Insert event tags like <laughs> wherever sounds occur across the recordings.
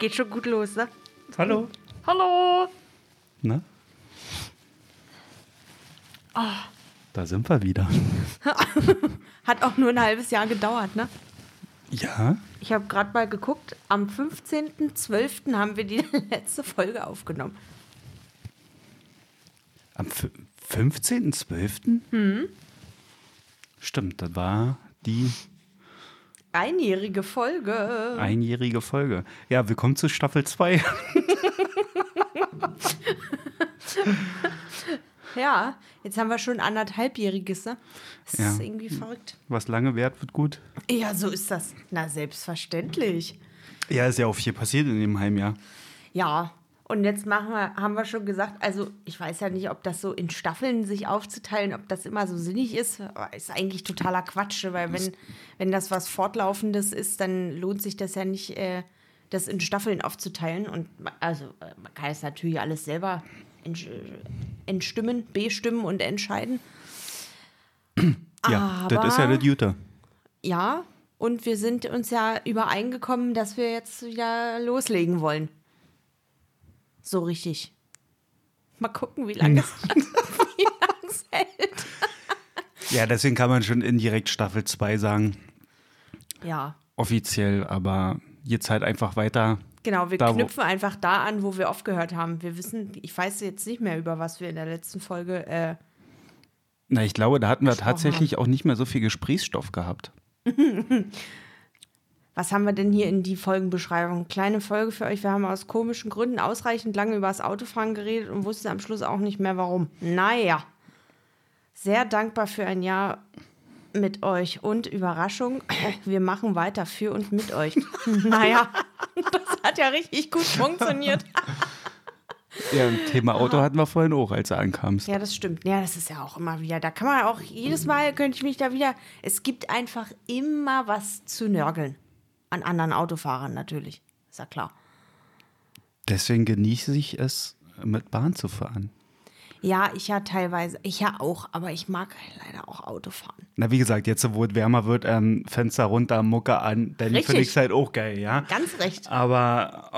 Geht schon gut los, ne? Hallo. Hallo. Na? Ah. Da sind wir wieder. <laughs> Hat auch nur ein halbes Jahr gedauert, ne? Ja? Ich habe gerade mal geguckt, am 15.12. haben wir die <laughs> letzte Folge aufgenommen. Am fü- 15.12.? Hm. Stimmt, das war die Einjährige Folge. einjährige Folge. Ja, willkommen zu Staffel 2. <laughs> Ja, jetzt haben wir schon anderthalbjähriges, ne? Das Ja. ist irgendwie verrückt. Was lange währt, wird gut. Ja, so ist das. Na, selbstverständlich. Ja, ist ja auch viel passiert in dem Heimjahr. Ja, und jetzt machen wir, haben wir schon gesagt, also ich weiß ja nicht, ob das so in Staffeln sich aufzuteilen, ob das immer so sinnig ist. Ist eigentlich totaler Quatsch, weil wenn, wenn das was Fortlaufendes ist, dann lohnt sich das ja nicht, äh, das in Staffeln aufzuteilen. Und also äh, man kann es natürlich alles selber entstimmen, bestimmen und entscheiden. <clears throat> Ja, das ist ja das Jute. Ja, und wir sind uns ja übereingekommen, dass wir jetzt wieder loslegen wollen. So richtig. Mal gucken, wie lange <laughs> es, wie lange es hält. Ja, deswegen kann man schon indirekt Staffel 2 sagen. Ja, Offiziell, aber jetzt halt einfach weiter. genau. Wir Da, knüpfen einfach da an, wo wir aufgehört haben. Wir wissen, ich weiß jetzt nicht mehr, über was wir in der letzten Folge. Äh, Na, ich glaube, da hatten wir tatsächlich auch nicht mehr so viel Gesprächsstoff gehabt. <laughs> was haben wir denn hier in die Folgenbeschreibung? Kleine Folge für euch. Wir haben aus komischen Gründen ausreichend lange über das Autofahren geredet und wussten am Schluss auch nicht mehr warum. Naja. Sehr dankbar für ein Jahr mit euch und Überraschung, <laughs> wir machen weiter für und mit euch. <laughs> naja, <laughs> das hat ja richtig gut funktioniert. Ja, Thema Auto hatten wir vorhin auch, als du ankamst. Ja, das stimmt. Ja, das ist ja auch immer wieder. Da kann man auch jedes Mal, könnte ich mich da wieder. Es gibt einfach immer was zu nörgeln. An anderen Autofahrern natürlich. Ist ja klar. Deswegen genieße ich es, mit Bahn zu fahren. Ja, ich ja teilweise. Ich ja auch, aber ich mag leider auch Autofahren. Na, wie gesagt, jetzt, wo es wärmer wird, ähm, Fenster runter, Mucke an, dann finde ich es halt auch geil, ja. Ganz recht. Aber,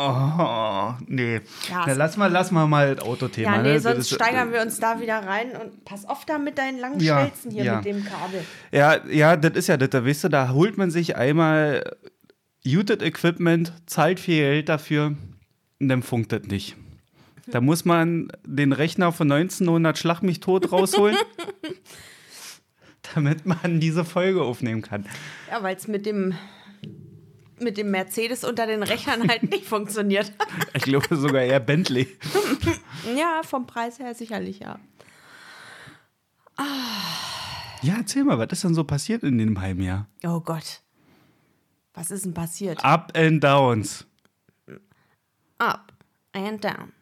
oh, nee. Ja, Na, lass mal, lass mal mal das Autothema. Ja, nee, ne? sonst Das ist- steigern wir uns da wieder rein und pass auf da mit deinen langen Ja, Stelzen hier ja. mit dem Kabel. Ja, ja, das ist ja das, da weißt du, da holt man sich einmal Muted Equipment, zahlt viel Geld dafür und dann funkt das nicht. Da muss man den Rechner von 1900 Schlag mich tot rausholen, <laughs> damit man diese Folge aufnehmen kann. Ja, weil es mit dem, mit dem Mercedes unter den Rechnern <laughs> halt nicht funktioniert. Ich glaube sogar eher Bentley. <laughs> Ja, vom Preis her sicherlich, ja. Ja, erzähl mal, was ist denn so passiert in dem Heimjahr? Oh Gott. Was ist denn passiert? Up and Downs. Up and down.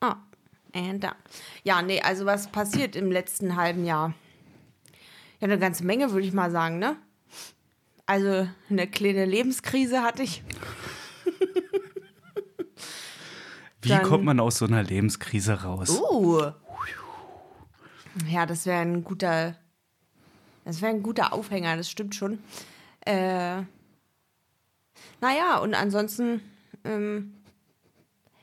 Up and down. Ja, nee, also was passiert im letzten halben Jahr? Ja, eine ganze Menge, würde ich mal sagen, ne? Also eine kleine Lebenskrise hatte ich. Wie Dann- kommt man aus so einer Lebenskrise raus? Uh. Ja, das wäre ein guter. Das wäre ein guter Aufhänger, das stimmt schon. Äh, naja, und ansonsten, ähm,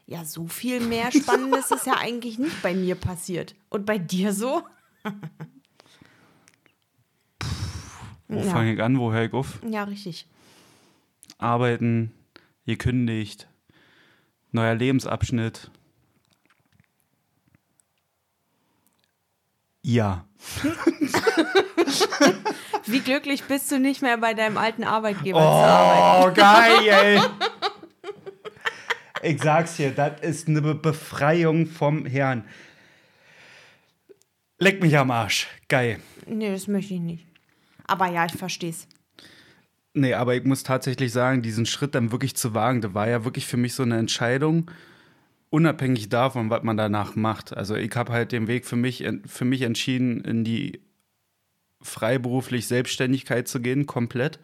ja, so viel mehr Spannendes ist ja eigentlich nicht bei mir passiert. Und bei dir so? Wo ja. fange ich an, wo höre ich auf? Ja, richtig. Arbeiten, gekündigt, neuer Lebensabschnitt. Ja. <laughs> <laughs> Wie glücklich bist du nicht mehr bei deinem alten Arbeitgeber zu arbeiten? Oh, <laughs> geil! ich sag's dir, das ist eine Be- Befreiung vom Herrn. Leck mich am Arsch. Geil. Nee, das möchte ich nicht. Aber ja, ich versteh's. Nee, aber ich muss tatsächlich sagen, diesen Schritt dann wirklich zu wagen, das war ja wirklich für mich so eine Entscheidung, unabhängig davon, was man danach macht. Also ich habe halt den Weg für mich, für mich entschieden, in die freiberuflich Selbstständigkeit zu gehen, komplett.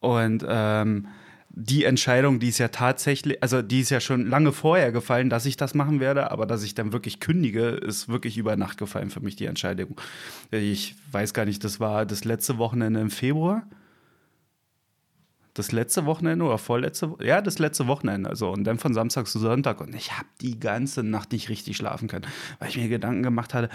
Und ähm, die Entscheidung, die ist ja tatsächlich, also die ist ja schon lange vorher gefallen, dass ich das machen werde, aber dass ich dann wirklich kündige, ist wirklich über Nacht gefallen für mich, die Entscheidung. Ich weiß gar nicht, das war das letzte Wochenende im Februar. das letzte Wochenende oder vorletzte, ja, das letzte Wochenende, also und dann von Samstag zu Sonntag und ich habe die ganze Nacht nicht richtig schlafen können, weil ich mir Gedanken gemacht hatte,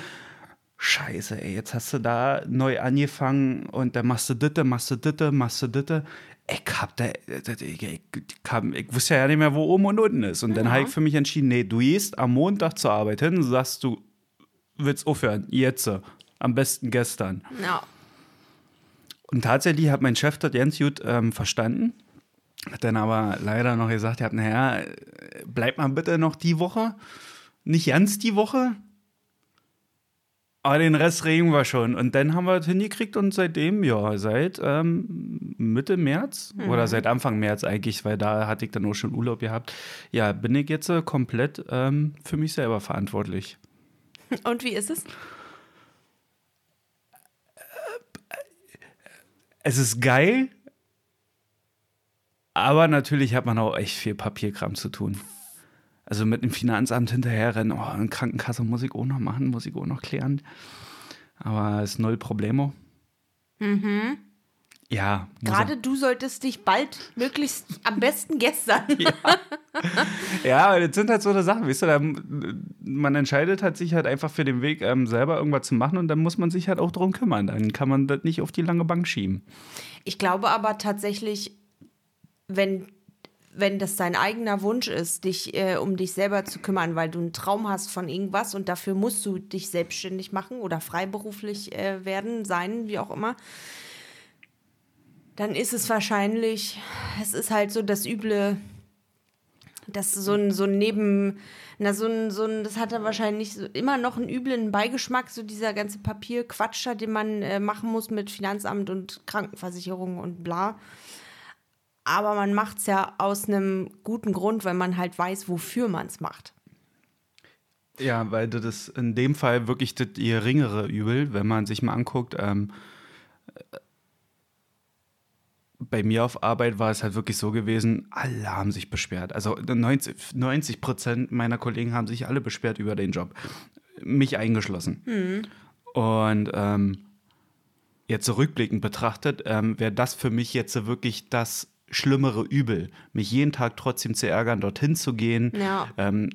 Scheiße, ey, jetzt hast du da neu angefangen und dann machst du ditte, machst du ditte, machst du ditte. Ich hab da, ich, ich, ich, wusste ja nicht mehr, wo oben und unten ist. Und ja. dann habe ich für mich entschieden, nee, du gehst am Montag zur Arbeit hin und sagst, du willst aufhören, jetzt, am besten gestern. Ja. Und tatsächlich hat mein Chef das ganz gut ähm, verstanden. Hat dann aber leider noch gesagt, er hat, naja, bleib mal bitte noch die Woche. Nicht ganz die Woche, aber den Rest regeln wir schon. Und dann haben wir das hingekriegt und seitdem, ja, seit ähm, Mitte März mhm. oder seit Anfang März eigentlich, weil da hatte ich dann auch schon Urlaub gehabt, ja, bin ich jetzt äh, komplett ähm, für mich selber verantwortlich. <laughs> Und wie ist es? Es ist geil, aber natürlich hat man auch echt viel Papierkram zu tun. Also mit dem Finanzamt hinterherrennen, oh, eine Krankenkasse muss ich auch noch machen, muss ich auch noch klären. Aber es ist null Problemo. Mhm. Ja. Gerade du solltest dich bald, möglichst am besten gestern. <laughs> ja. ja, das sind halt so eine Sachen, weißt du, da, man entscheidet halt sich halt einfach für den Weg, ähm, selber irgendwas zu machen und dann muss man sich halt auch darum kümmern. Dann kann man das nicht auf die lange Bank schieben. Ich glaube aber tatsächlich, wenn wenn das dein eigener Wunsch ist, dich äh, um dich selber zu kümmern, weil du einen Traum hast von irgendwas und dafür musst du dich selbstständig machen oder freiberuflich äh, werden, sein, wie auch immer, dann ist es wahrscheinlich, es ist halt so das üble, das so ein, so ein Neben, na, so ein, so ein, das hat er wahrscheinlich so immer noch einen üblen Beigeschmack, so dieser ganze Papierquatsch, den man äh, machen muss mit Finanzamt und Krankenversicherung und bla aber man macht es ja aus einem guten Grund, weil man halt weiß, wofür man es macht. Ja, weil das ist in dem Fall wirklich das geringere Übel, wenn man sich mal anguckt. Ähm, bei mir auf Arbeit war es halt wirklich so gewesen, alle haben sich beschwert. Also 90 Prozent meiner Kollegen haben sich alle beschwert über den Job. Mich eingeschlossen. Mhm. Und ähm, jetzt zurückblickend betrachtet, ähm, wäre das für mich jetzt wirklich das schlimmere Übel, mich jeden Tag trotzdem zu ärgern, dorthin zu gehen, ja. ähm,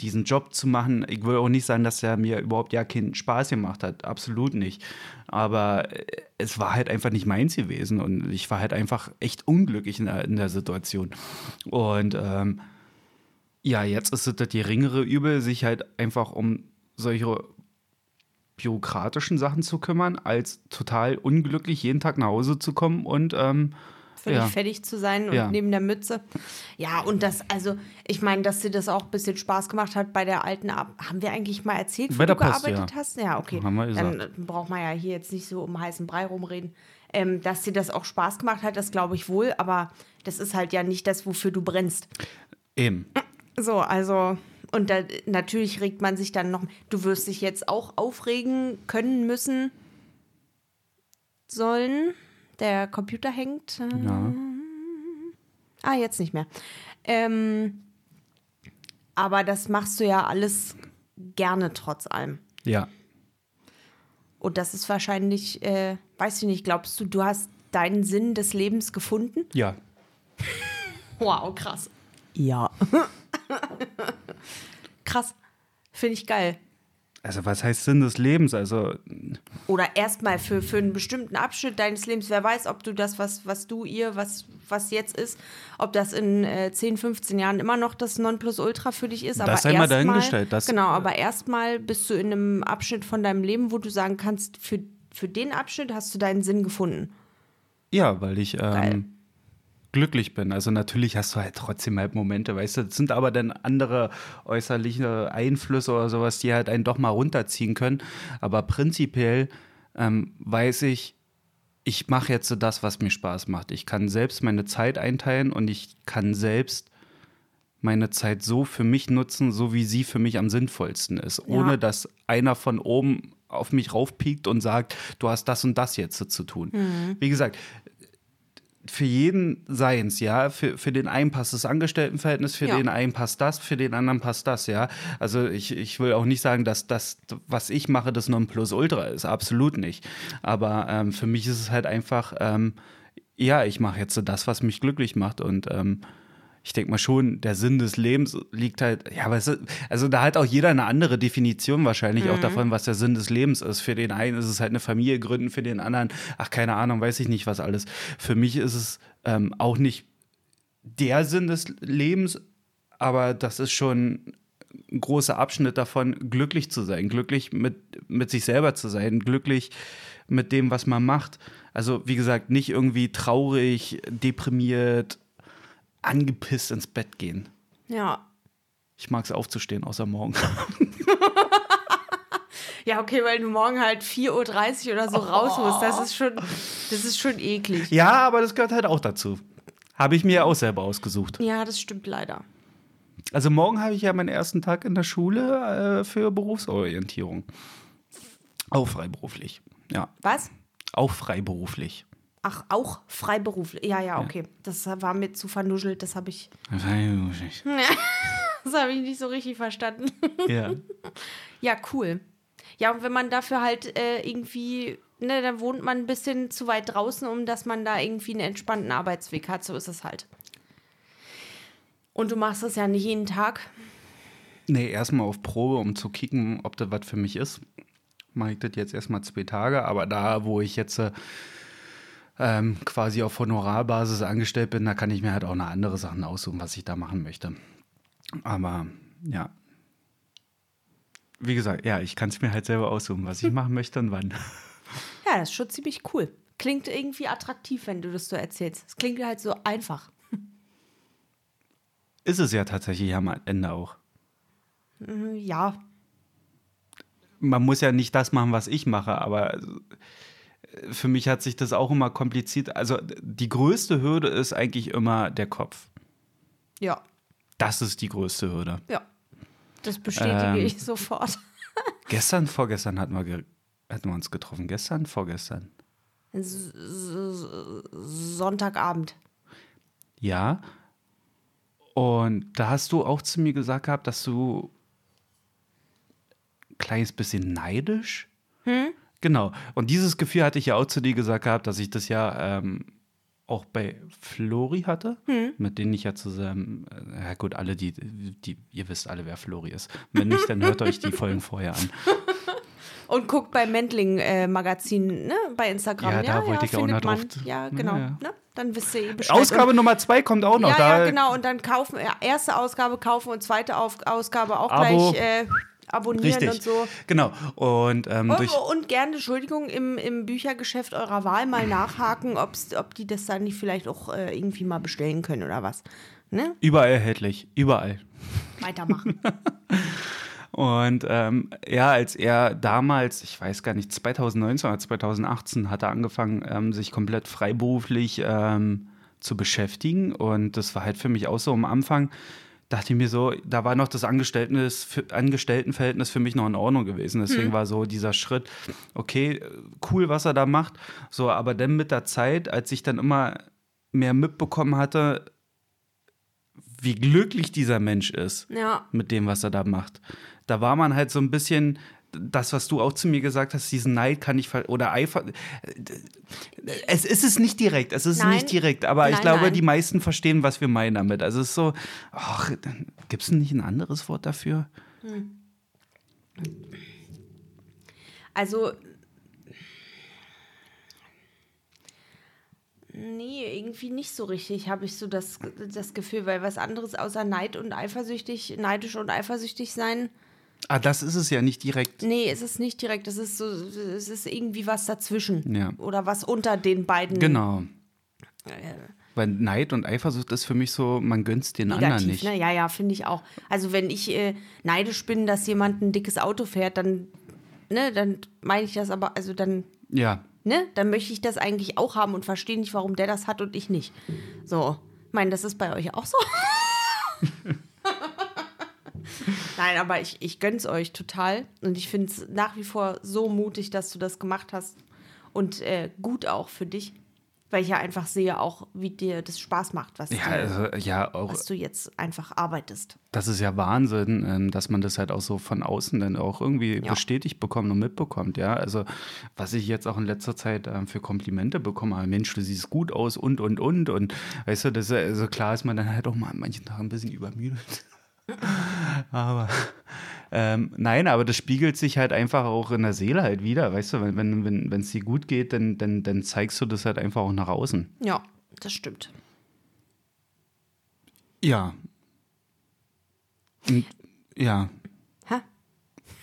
diesen Job zu machen. Ich will auch nicht sagen, dass er mir überhaupt ja keinen Spaß gemacht hat, absolut nicht. Aber äh, es war halt einfach nicht meins gewesen und ich war halt einfach echt unglücklich in der, in der Situation. Und ähm, ja, jetzt ist es das geringere Übel, sich halt einfach um solche bürokratischen Sachen zu kümmern, als total unglücklich jeden Tag nach Hause zu kommen und ähm, völlig ja. fertig zu sein und ja. neben der Mütze. Ja, und das, also, ich meine, dass dir das auch ein bisschen Spaß gemacht hat bei der alten Ab Haben wir eigentlich mal erzählt, wo du Post, gearbeitet ja. hast? Ja, okay. Dann braucht man ja hier jetzt nicht so um heißen Brei rumreden. Ähm, dass dir das auch Spaß gemacht hat, das glaube ich wohl, aber das ist halt ja nicht das, wofür du brennst. Eben. So, also. Und da, natürlich regt man sich dann noch. Du wirst dich jetzt auch aufregen können müssen sollen. Der Computer hängt. Ja. Ah, jetzt nicht mehr. Ähm, aber das machst du ja alles gerne trotz allem. Ja. Und das ist wahrscheinlich, äh, weiß ich nicht, glaubst du, du hast deinen Sinn des Lebens gefunden? Ja. <laughs> wow, krass. Ja. <laughs> krass. Finde ich geil. Also was heißt Sinn des Lebens? Also oder erstmal für, für einen bestimmten Abschnitt deines Lebens, wer weiß, ob du das, was, was du ihr, was, was jetzt ist, ob das in äh, 10, 15 Jahren immer noch das Nonplusultra für dich ist. Das sei mal dahingestellt. Das, genau, aber erstmal bist du in einem Abschnitt von deinem Leben, wo du sagen kannst, für, für den Abschnitt hast du deinen Sinn gefunden. Ja, weil ich ähm, glücklich bin. Also natürlich hast du halt trotzdem halt Momente, weißt du, das sind aber dann andere äußerliche Einflüsse oder sowas, die halt einen doch mal runterziehen können. Aber prinzipiell ähm, weiß ich, ich mache jetzt so das, was mir Spaß macht. Ich kann selbst meine Zeit einteilen und ich kann selbst meine Zeit so für mich nutzen, so wie sie für mich am sinnvollsten ist, ja. ohne dass einer von oben auf mich raufpiekt und sagt, du hast das und das jetzt zu tun. Mhm. Wie gesagt, für jeden seins, ja. Für, für den einen passt das Angestelltenverhältnis, für ja. den einen passt das, für den anderen passt das, ja. Also ich, ich will auch nicht sagen, dass das, was ich mache, das Nonplusultra ist. Absolut nicht. Aber ähm, für mich ist es halt einfach, ähm, ja, ich mache jetzt so das, was mich glücklich macht und ähm, ich denke mal schon, der Sinn des Lebens liegt halt, ja, aber es, also da hat auch jeder eine andere Definition wahrscheinlich auch davon, was der Sinn des Lebens ist. Für den einen ist es halt eine Familie gründen, für den anderen, ach, keine Ahnung, weiß ich nicht, was alles. Für mich ist es ähm, auch nicht der Sinn des Lebens, aber das ist schon ein großer Abschnitt davon, glücklich zu sein, glücklich mit, mit sich selber zu sein, glücklich mit dem, was man macht. Also, wie gesagt, nicht irgendwie traurig, deprimiert, angepisst ins Bett gehen. Ja. Ich mag es aufzustehen, außer morgen. <laughs> Ja, okay, weil du morgen halt 4.30 Uhr oder so raus musst. Das ist schon, das ist schon eklig. ja, aber das gehört halt auch dazu. Habe ich mir auch selber ausgesucht. Ja, das stimmt leider. Also morgen habe ich ja meinen ersten Tag in der Schule äh, für Berufsorientierung. Auch freiberuflich. Ja, Was? auch freiberuflich. Ach, auch freiberuflich. Ja, ja, okay. Das war mir zu vernuschelt. Das habe ich, Freiberuflich. <laughs> das habe ich nicht so richtig verstanden. <laughs> Ja. Ja, cool. Ja, und wenn man dafür halt äh, irgendwie, ne, dann wohnt man ein bisschen zu weit draußen, um dass man da irgendwie einen entspannten Arbeitsweg hat. So ist es halt. Und du machst das ja nicht jeden Tag. Nee, erstmal auf Probe, um zu kicken, ob das was für mich ist. Mache ich das jetzt erstmal zwei Tage, aber da, wo ich jetzt äh, ähm, quasi auf Honorarbasis angestellt bin, da kann ich mir halt auch eine andere Sachen aussuchen, was ich da machen möchte. Aber ja. Wie gesagt, ja, ich kann es mir halt selber aussuchen, was ich machen möchte und wann. Ja, das ist schon ziemlich cool. Klingt irgendwie attraktiv, wenn du das so erzählst. Es klingt halt so einfach. Ist es ja tatsächlich am Ende auch. Hm, Ja, man muss ja nicht das machen, was ich mache, aber für mich hat sich das auch immer kompliziert. Also die größte Hürde ist eigentlich immer der Kopf. ja, Das ist die größte Hürde. ja. Das bestätige Ähm. ich sofort. <laughs> Gestern, vorgestern hatten wir, hatten wir uns getroffen. Gestern, vorgestern. S Sonntagabend. Ja. Und da hast du auch zu mir gesagt gehabt, dass du ein kleines bisschen neidisch. Genau. Und dieses Gefühl hatte ich ja auch zu dir gesagt gehabt, dass ich das ja ähm, auch bei Flori hatte, mit denen ich ja zusammen, äh, ja gut, alle, die, die, ihr wisst alle, wer Flori ist. Wenn nicht, dann hört euch die <laughs> Folgen vorher an. Und guckt bei Mendling äh, Magazin, ne, bei Instagram. Ja, da wollte ich auch findet noch man. drauf- Ja, genau. Ja. Ne? Dann wisst ihr eh Bescheid. Ausgabe Nummer zwei kommt auch noch. ja, da, ja, genau. Und dann kaufen, ja, erste Ausgabe kaufen und zweite Auf Ausgabe auch Abo. gleich äh, abonnieren Richtig. und so. Genau. Und ähm, durch, und gerne, Entschuldigung, im, im Büchergeschäft eurer Wahl mal nachhaken, ob's, ob die das dann nicht vielleicht auch äh, irgendwie mal bestellen können oder was. Ne? überall erhältlich. Überall. Weitermachen. <laughs> Und ähm, ja, als er damals, ich weiß gar nicht, 2019 oder 2018 hat er angefangen, ähm, sich komplett freiberuflich ähm, zu beschäftigen. Und das war halt für mich auch so am Anfang, dachte ich mir so, da war noch das für- Angestelltenverhältnis für mich noch in Ordnung gewesen. Deswegen war so dieser Schritt, okay, cool, was er da macht. So, aber dann mit der Zeit, als ich dann immer mehr mitbekommen hatte, wie glücklich dieser Mensch ist ja. mit dem, was er da macht. Da war man halt so ein bisschen das, was du auch zu mir gesagt hast, diesen Neid kann ich ver oder Eifer. Es ist es nicht direkt, es ist Nein. nicht direkt, aber ich Nein, glaube, nein. die meisten verstehen, was wir meinen damit. Also es ist so, ach, gibt es nicht ein anderes Wort dafür? Also. Nee, irgendwie nicht so richtig, habe ich so das, das Gefühl, weil was anderes außer Neid und eifersüchtig, neidisch und eifersüchtig sein, Ah, das ist es ja nicht direkt. nee, es ist nicht direkt, es ist so, es ist irgendwie was dazwischen. Ja. Oder was unter den beiden. Genau. Äh, Weil Neid und Eifersucht ist für mich so, man gönnt den anderen negativ, nicht. ne? Ja, ja, finde ich auch. Also wenn ich äh, neidisch bin, dass jemand ein dickes Auto fährt, dann, ne, dann meine ich das aber, also dann Ja, ne, dann möchte ich das eigentlich auch haben und verstehe nicht, warum der das hat und ich nicht. So, ich meine, das ist bei euch auch so. <laughs> Nein, aber ich, ich gönn's euch total und ich finde es nach wie vor so mutig, dass du das gemacht hast und äh, gut auch für dich. Weil ich ja einfach sehe auch, wie dir das Spaß macht, was, Ja, dir, also, ja, auch was du jetzt einfach arbeitest. das ist ja Wahnsinn, ähm, dass man das halt auch so von außen dann auch irgendwie Ja. bestätigt bekommt und mitbekommt, ja. Also, was ich jetzt auch in letzter Zeit ähm, für Komplimente bekomme, Mensch, du siehst gut aus und, und, und. Und weißt du, das also klar ist man dann halt auch mal an manchen Tagen ein bisschen übermüdet. Aber ähm, nein, aber das spiegelt sich halt einfach auch in der Seele halt wieder, weißt du, wenn wenn wenn wenn es dir gut geht, dann, dann dann zeigst du das halt einfach auch nach außen. Ja, das stimmt. Ja. Und, ja. Hä?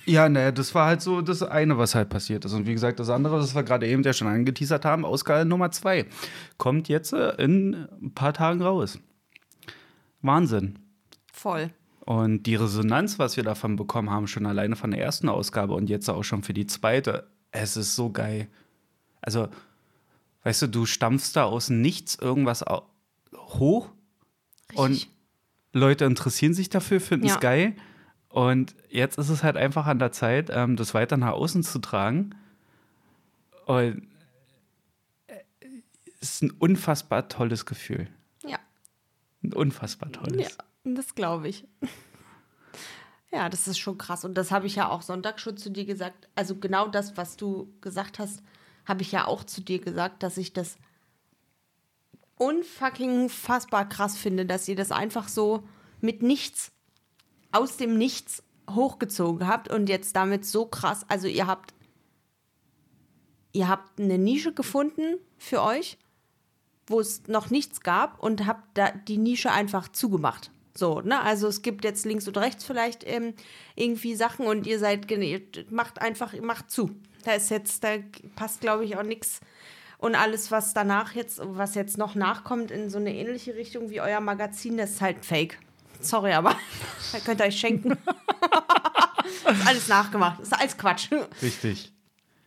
Ja, naja, das war halt so das eine, was halt passiert ist. Und wie gesagt, das andere, was wir gerade eben ja schon angeteasert haben, Ausgabe Nummer zwei, kommt jetzt äh, in ein paar Tagen raus. Wahnsinn. Voll. Und die Resonanz, was wir davon bekommen haben, schon alleine von der ersten Ausgabe und jetzt auch schon für die zweite, es ist so geil. Also, weißt du, du stampfst da aus Nichts irgendwas hoch und Richtig. Leute interessieren sich dafür, finden es Ja. geil. Und jetzt ist es halt einfach an der Zeit, ähm, das weiter nach außen zu tragen. Und äh, es ist ein unfassbar tolles Gefühl. Ja. Ein unfassbar tolles. Ja, das glaube ich. <laughs> Ja, das ist schon krass. Und das habe ich ja auch Sonntag schon zu dir gesagt. Also genau das, was du gesagt hast, habe ich ja auch zu dir gesagt, dass ich das unfucking fassbar krass finde, dass ihr das einfach so mit nichts, aus dem Nichts hochgezogen habt und jetzt damit so krass, also ihr habt, ihr habt eine Nische gefunden für euch wo es noch nichts gab und habe da die Nische einfach zugemacht. So, ne? Also es gibt jetzt links und rechts vielleicht ähm, irgendwie Sachen und ihr seid macht einfach, macht zu. Da ist jetzt, da passt, glaube ich, auch nichts. Und alles, was danach jetzt, was jetzt noch nachkommt in so eine ähnliche Richtung wie euer Magazin, das ist halt fake. Sorry, aber <laughs> da könnt ihr euch schenken. <laughs> ist alles nachgemacht. Ist alles Quatsch. Richtig.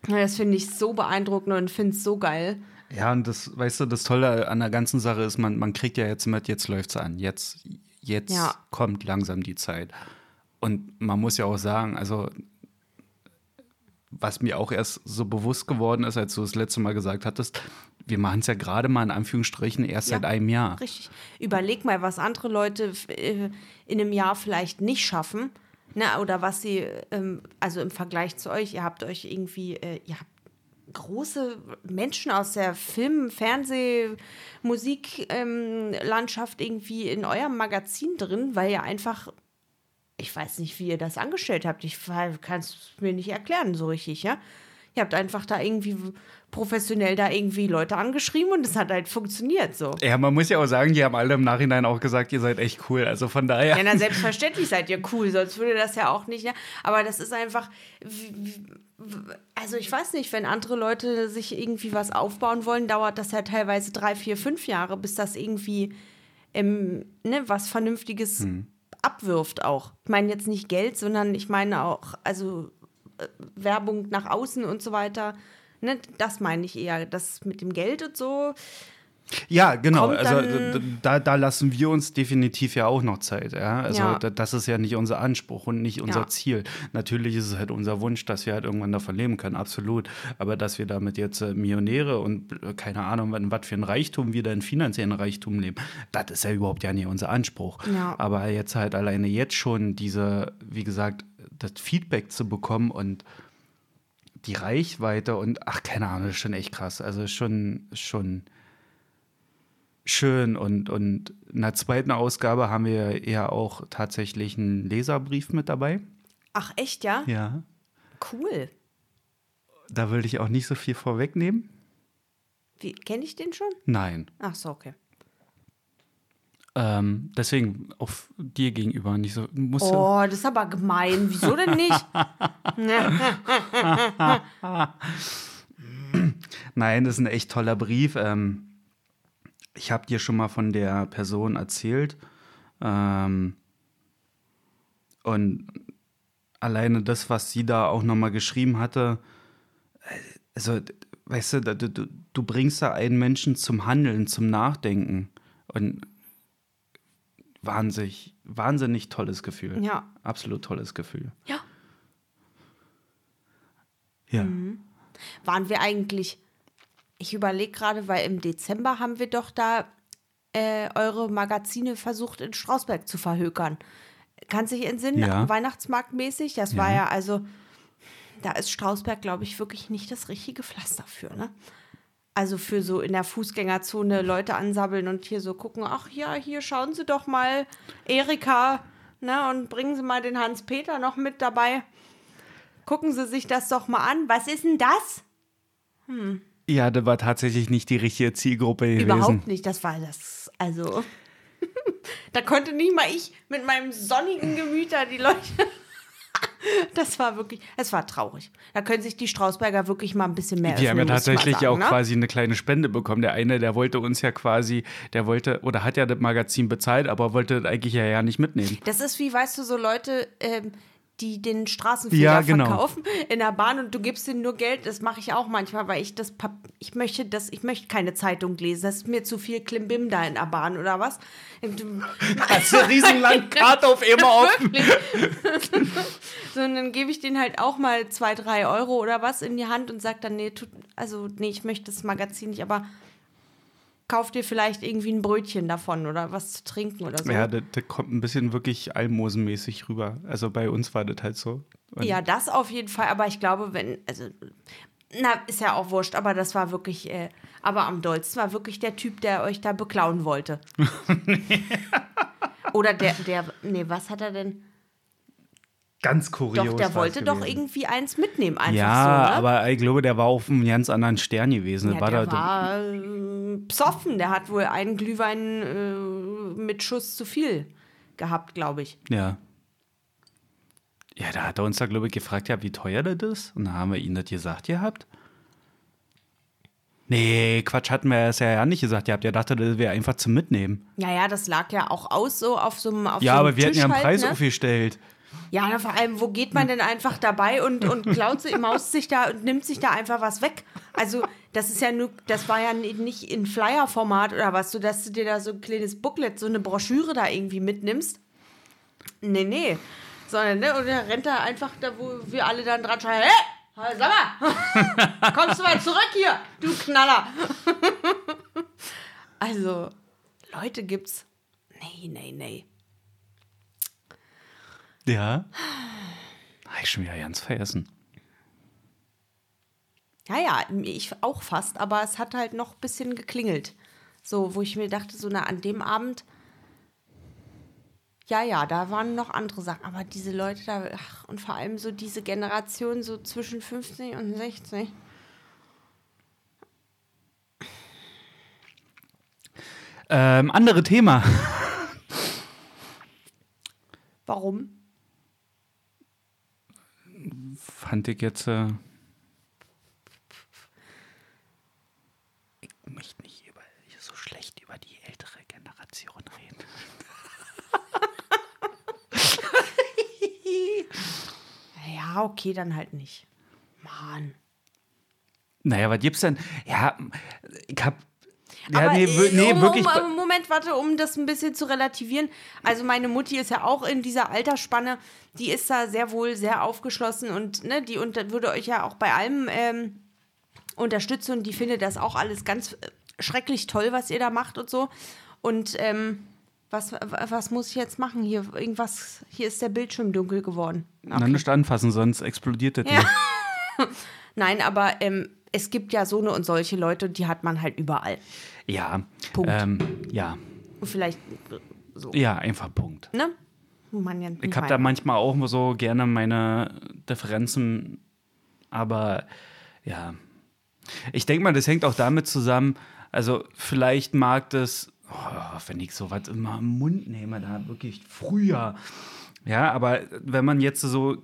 Das finde ich so beeindruckend und finde es so geil. Ja, und das, weißt du, das Tolle an der ganzen Sache ist, man, man kriegt ja jetzt mit, jetzt läuft's an. Jetzt, jetzt Ja. kommt langsam die Zeit. Und man muss ja auch sagen, also was mir auch erst so bewusst geworden ist, als du das letzte Mal gesagt hattest, wir machen es ja gerade mal in Anführungsstrichen erst Ja. seit einem Jahr. Richtig. Überleg mal, was andere Leute äh, in einem Jahr vielleicht nicht schaffen. Ne, oder was sie, ähm, also im Vergleich zu euch, ihr habt euch irgendwie, äh, ihr habt große Menschen aus der Film-, Fernseh-, Musiklandschaft irgendwie in eurem Magazin drin, weil ihr einfach, ich weiß nicht, wie ihr das angestellt habt. Ich kann es mir nicht erklären so richtig, ja. Ihr habt einfach da irgendwie professionell da irgendwie Leute angeschrieben und es hat halt funktioniert so. Ja, man muss ja auch sagen, die haben alle im Nachhinein auch gesagt, ihr seid echt cool. Also von daher. Ja, na, selbstverständlich seid ihr cool, sonst würde das ja auch nicht. Ja? Aber das ist einfach. Also, ich weiß nicht, wenn andere Leute sich irgendwie was aufbauen wollen, dauert das ja teilweise drei, vier, fünf Jahre, bis das irgendwie ähm, ne, was Vernünftiges abwirft auch. Ich meine jetzt nicht Geld, sondern ich meine auch, also Werbung nach außen und so weiter. Ne, das meine ich eher. Das mit dem Geld und so. Ja, genau. Also da, da lassen wir uns definitiv ja auch noch Zeit. Ja? Also Ja. da- das ist ja nicht unser Anspruch und nicht unser Ja. Ziel. Natürlich ist es halt unser Wunsch, dass wir halt irgendwann davon leben können, absolut. Aber dass wir damit jetzt äh, Millionäre und äh, keine Ahnung, was was für ein Reichtum wir da in finanziellen Reichtum leben, das ist ja überhaupt ja nicht unser Anspruch. Ja. Aber jetzt halt alleine jetzt schon diese, wie gesagt, das Feedback zu bekommen und die Reichweite und ach, keine Ahnung, das ist schon echt krass. Also schon, schon schön. Und, und in der zweiten Ausgabe haben wir ja auch tatsächlich einen Leserbrief mit dabei. Ach, echt, ja? Ja. Cool. Da will ich auch nicht so viel vorwegnehmen. Wie, kenne ich den schon? Nein. Ach so, okay. Ähm, deswegen auf dir gegenüber nicht so. Musst Oh, das ist aber gemein. Wieso denn nicht? <laughs> <laughs> Nein, das ist ein echt toller Brief. Ähm, ich habe dir schon mal von der Person erzählt. Ähm, und alleine das, was sie da auch noch mal geschrieben hatte, äh, also, weißt du, du, du, bringst da einen Menschen zum Handeln, zum Nachdenken. Und wahnsinnig, wahnsinnig tolles Gefühl. Ja. Absolut tolles Gefühl. ja. Ja. Waren wir eigentlich. Ich überlege gerade, weil im Dezember haben wir doch da äh, eure Magazine versucht in Strausberg zu verhökern. Kannst du dich entsinnen? Ja. Weihnachtsmarktmäßig? Das war ja also, da ist Strausberg, glaube ich, wirklich nicht das richtige Pflaster für, ne? Also für so in der Fußgängerzone Leute ansabbeln und hier so gucken, ach ja, hier schauen Sie doch mal Erika, ne? Und bringen Sie mal den Hans-Peter noch mit dabei. Gucken Sie sich das doch mal an. Was ist denn das? Ja, das war tatsächlich nicht die richtige Zielgruppe gewesen. Überhaupt nicht. Das war das, also. <laughs> da konnte nicht mal ich mit meinem sonnigen Gemüt da die Leute. <laughs> das war wirklich, es war traurig. Da können sich die Strausberger wirklich mal ein bisschen mehr Die haben ja tatsächlich sagen, auch ne? quasi eine kleine Spende bekommen. Der eine, der wollte uns ja quasi, der wollte oder hat ja das Magazin bezahlt, aber wollte das eigentlich ja, ja nicht mitnehmen. Das ist wie, weißt du, so Leute, ähm, die den Straßenfeger Ja, genau. verkaufen in der Bahn und du gibst denen nur Geld. Das mache ich auch manchmal, weil ich das ich möchte das, ich möchte keine Zeitung lesen. Das ist mir zu viel Klimbim da in der Bahn oder was. <laughs> Hast du riesenlang Karte <laughs> auf immer offen. <laughs> So, und dann gebe ich denen halt auch mal zwei, drei Euro oder was in die Hand und sage dann, nee, tut, also nee, ich möchte das Magazin nicht, aber kauf dir vielleicht irgendwie ein Brötchen davon oder was zu trinken oder so. Ja, das, das kommt ein bisschen wirklich almosenmäßig rüber. Also bei uns war das halt so. Und Ja, das auf jeden Fall, aber ich glaube, wenn, also, na, ist ja auch wurscht, aber das war wirklich, äh, aber am dollsten war wirklich der Typ, der euch da beklauen wollte. <laughs> Oder der, der, nee, was hat er denn? Ganz kurios. Doch, der wollte doch irgendwie eins mitnehmen, einfach Ja, so, ne? aber ich glaube, der war auf einem ganz anderen Stern gewesen. Ja, war der da, war äh, psoffen, der hat wohl einen Glühwein äh, mit Schuss zu viel gehabt, glaube ich. Ja. Ja, da hat er uns da, glaube ich, gefragt, ja, wie teuer das ist. Und dann haben wir ihm das gesagt gehabt. Nee, Quatsch, hatten wir es ja, ja nicht gesagt. Ihr habt ja gedacht, das wäre einfach zum Mitnehmen. Ja, ja, das lag ja auch aus, so auf so einem auf Ja, so einem aber wir hatten Tisch ja einen halt, Preis ne? aufgestellt. Ja, na, vor allem, wo geht man denn einfach dabei und, und klaut sich, maust sich da und nimmt sich da einfach was weg? Also, das ist ja nur, das war ja nicht in Flyer-Format oder was, so dass du dir da so ein kleines Booklet, so eine Broschüre da irgendwie mitnimmst. Nee, nee. Sondern, ne, und der rennt da einfach da, wo wir alle dann dran schreien, hey, sag mal, <laughs> kommst du mal zurück hier, du Knaller. <laughs> also, Leute gibt's. Nee, nee, nee. Ja. Habe ich schon wieder ganz vergessen. Ja, ja, ich auch fast, aber es hat halt noch ein bisschen geklingelt. So, wo ich mir dachte, so, na, an dem Abend, ja, ja, da waren noch andere Sachen. Aber diese Leute da, ach, und vor allem so diese Generation so zwischen 50 und 60. Ähm, andere Thema. Warum? Fand ich jetzt. Äh ich möchte nicht über, so schlecht über die ältere Generation reden. <laughs> Ja, okay, dann halt nicht. Mann. Naja, was gibt's denn? Ja, ich hab. Ja, nee, nee um, wirklich. Um, Moment, warte, um das ein bisschen zu relativieren. Also meine Mutti ist ja auch in dieser Altersspanne, die ist da sehr wohl sehr aufgeschlossen und ne, die unter, würde euch ja auch bei allem ähm, unterstützen und die findet das auch alles ganz äh, schrecklich toll, was ihr da macht und so. Und ähm, was, was muss ich jetzt machen? Hier irgendwas, hier ist der Bildschirm dunkel geworden. Na, nicht anfassen, sonst explodiert das Ja. <laughs> Nein, aber ähm, es gibt ja so eine und solche Leute, die hat man halt überall. Ja. Punkt. Ähm, ja. Vielleicht äh, so, Ja, einfach Punkt. ne? Man ja Ich habe da manchmal auch so gerne meine Differenzen, aber ja. Ich denke mal, das hängt auch damit zusammen, also vielleicht mag das, oh, wenn ich sowas immer im Mund nehme, da wirklich früher. Ja, aber wenn man jetzt so,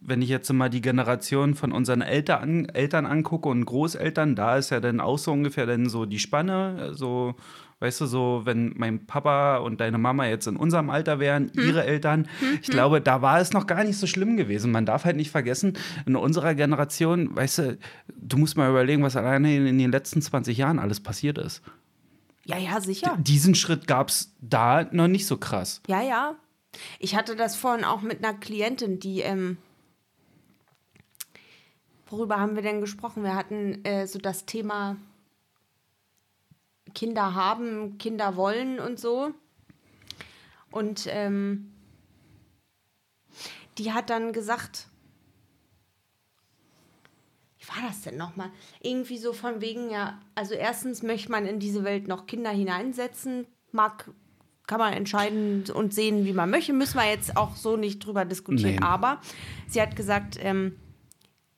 wenn ich jetzt mal die Generation von unseren Eltern, Eltern angucke und Großeltern, da ist ja dann auch so ungefähr dann so die Spanne, so, weißt du, so, wenn mein Papa und deine Mama jetzt in unserem Alter wären, ihre Eltern, ich glaube, da war es noch gar nicht so schlimm gewesen. Man darf halt nicht vergessen, in unserer Generation, weißt du, du musst mal überlegen, was alleine in den letzten 20 Jahren alles passiert ist. Ja, ja, sicher. Diesen Schritt gab es da noch nicht so krass. Ja, ja. Ich hatte das vorhin auch mit einer Klientin, die, ähm, worüber haben wir denn gesprochen? Wir hatten äh, so das Thema Kinder haben, Kinder wollen und so. Und ähm, die hat dann gesagt, wie war das denn nochmal? Irgendwie so von wegen, ja, also erstens möchte man in diese Welt noch Kinder hineinsetzen, mag, kann man entscheiden und sehen, wie man möchte, müssen wir jetzt auch so nicht drüber diskutieren. Nee. Aber sie hat gesagt, ähm,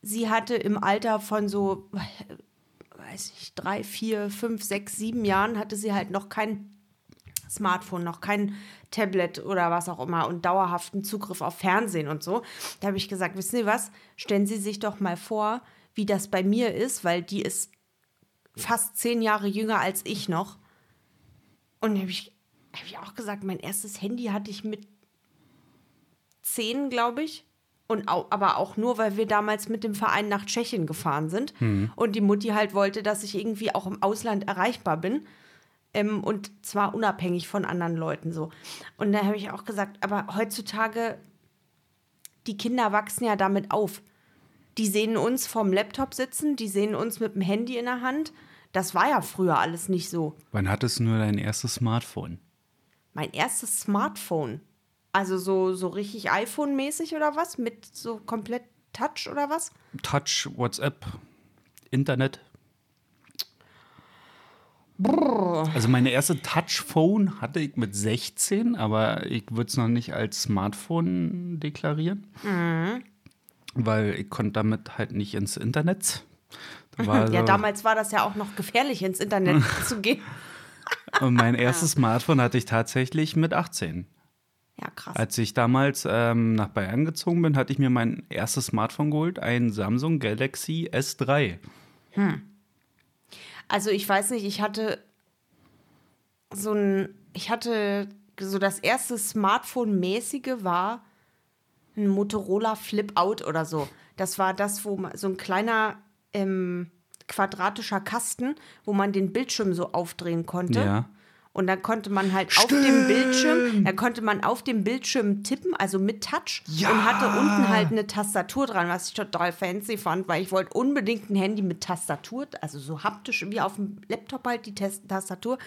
sie hatte im Alter von so, weiß ich, drei, vier, fünf, sechs, sieben Jahren hatte sie halt noch kein Smartphone, noch kein Tablet oder was auch immer und dauerhaften Zugriff auf Fernsehen und so. Da habe ich gesagt, wissen Sie was, stellen Sie sich doch mal vor, wie das bei mir ist, weil die ist fast zehn Jahre jünger als ich noch. Und habe ich, hab ich auch gesagt, mein erstes Handy hatte ich mit zehn, glaube ich. Und au, aber auch nur, weil wir damals mit dem Verein nach Tschechien gefahren sind. Und die Mutti halt wollte, dass ich irgendwie auch im Ausland erreichbar bin. Ähm, und zwar unabhängig von anderen Leuten so. Und da habe ich auch gesagt, aber heutzutage, die Kinder wachsen ja damit auf. Die sehen uns vorm Laptop sitzen, die sehen uns mit dem Handy in der Hand. Das war ja früher alles nicht so. Wann hattest du nur dein erstes Smartphone? Mein erstes Smartphone. Also so, so richtig iPhone-mäßig oder was? Mit so komplett Touch oder was? Touch, WhatsApp, Internet. Also meine erste Touchphone hatte ich mit 16, aber ich würde es noch nicht als Smartphone deklarieren. Weil ich konnte damit halt nicht ins Internet. Da <laughs> Ja, so- damals war das ja auch noch gefährlich, ins Internet <laughs> zu gehen. Und mein <laughs> erstes Smartphone hatte ich tatsächlich mit 18. Ja, krass. Als ich damals ähm, nach Bayern gezogen bin, hatte ich mir mein erstes Smartphone geholt, ein Samsung Galaxy S3. Also ich weiß nicht, ich hatte so ein, ich hatte so das erste Smartphone-mäßige war ein Motorola Flip Out oder so. Das war das, wo man so ein kleiner ähm, quadratischer Kasten, wo man den Bildschirm so aufdrehen konnte. Ja. Und dann konnte man halt auf dem Bildschirm, da konnte man auf dem Bildschirm tippen, also mit Touch Ja. und hatte unten halt eine Tastatur dran, was ich total fancy fand, weil ich wollte unbedingt ein Handy mit Tastatur, also so haptisch wie auf dem Laptop halt die Tas- Tastatur.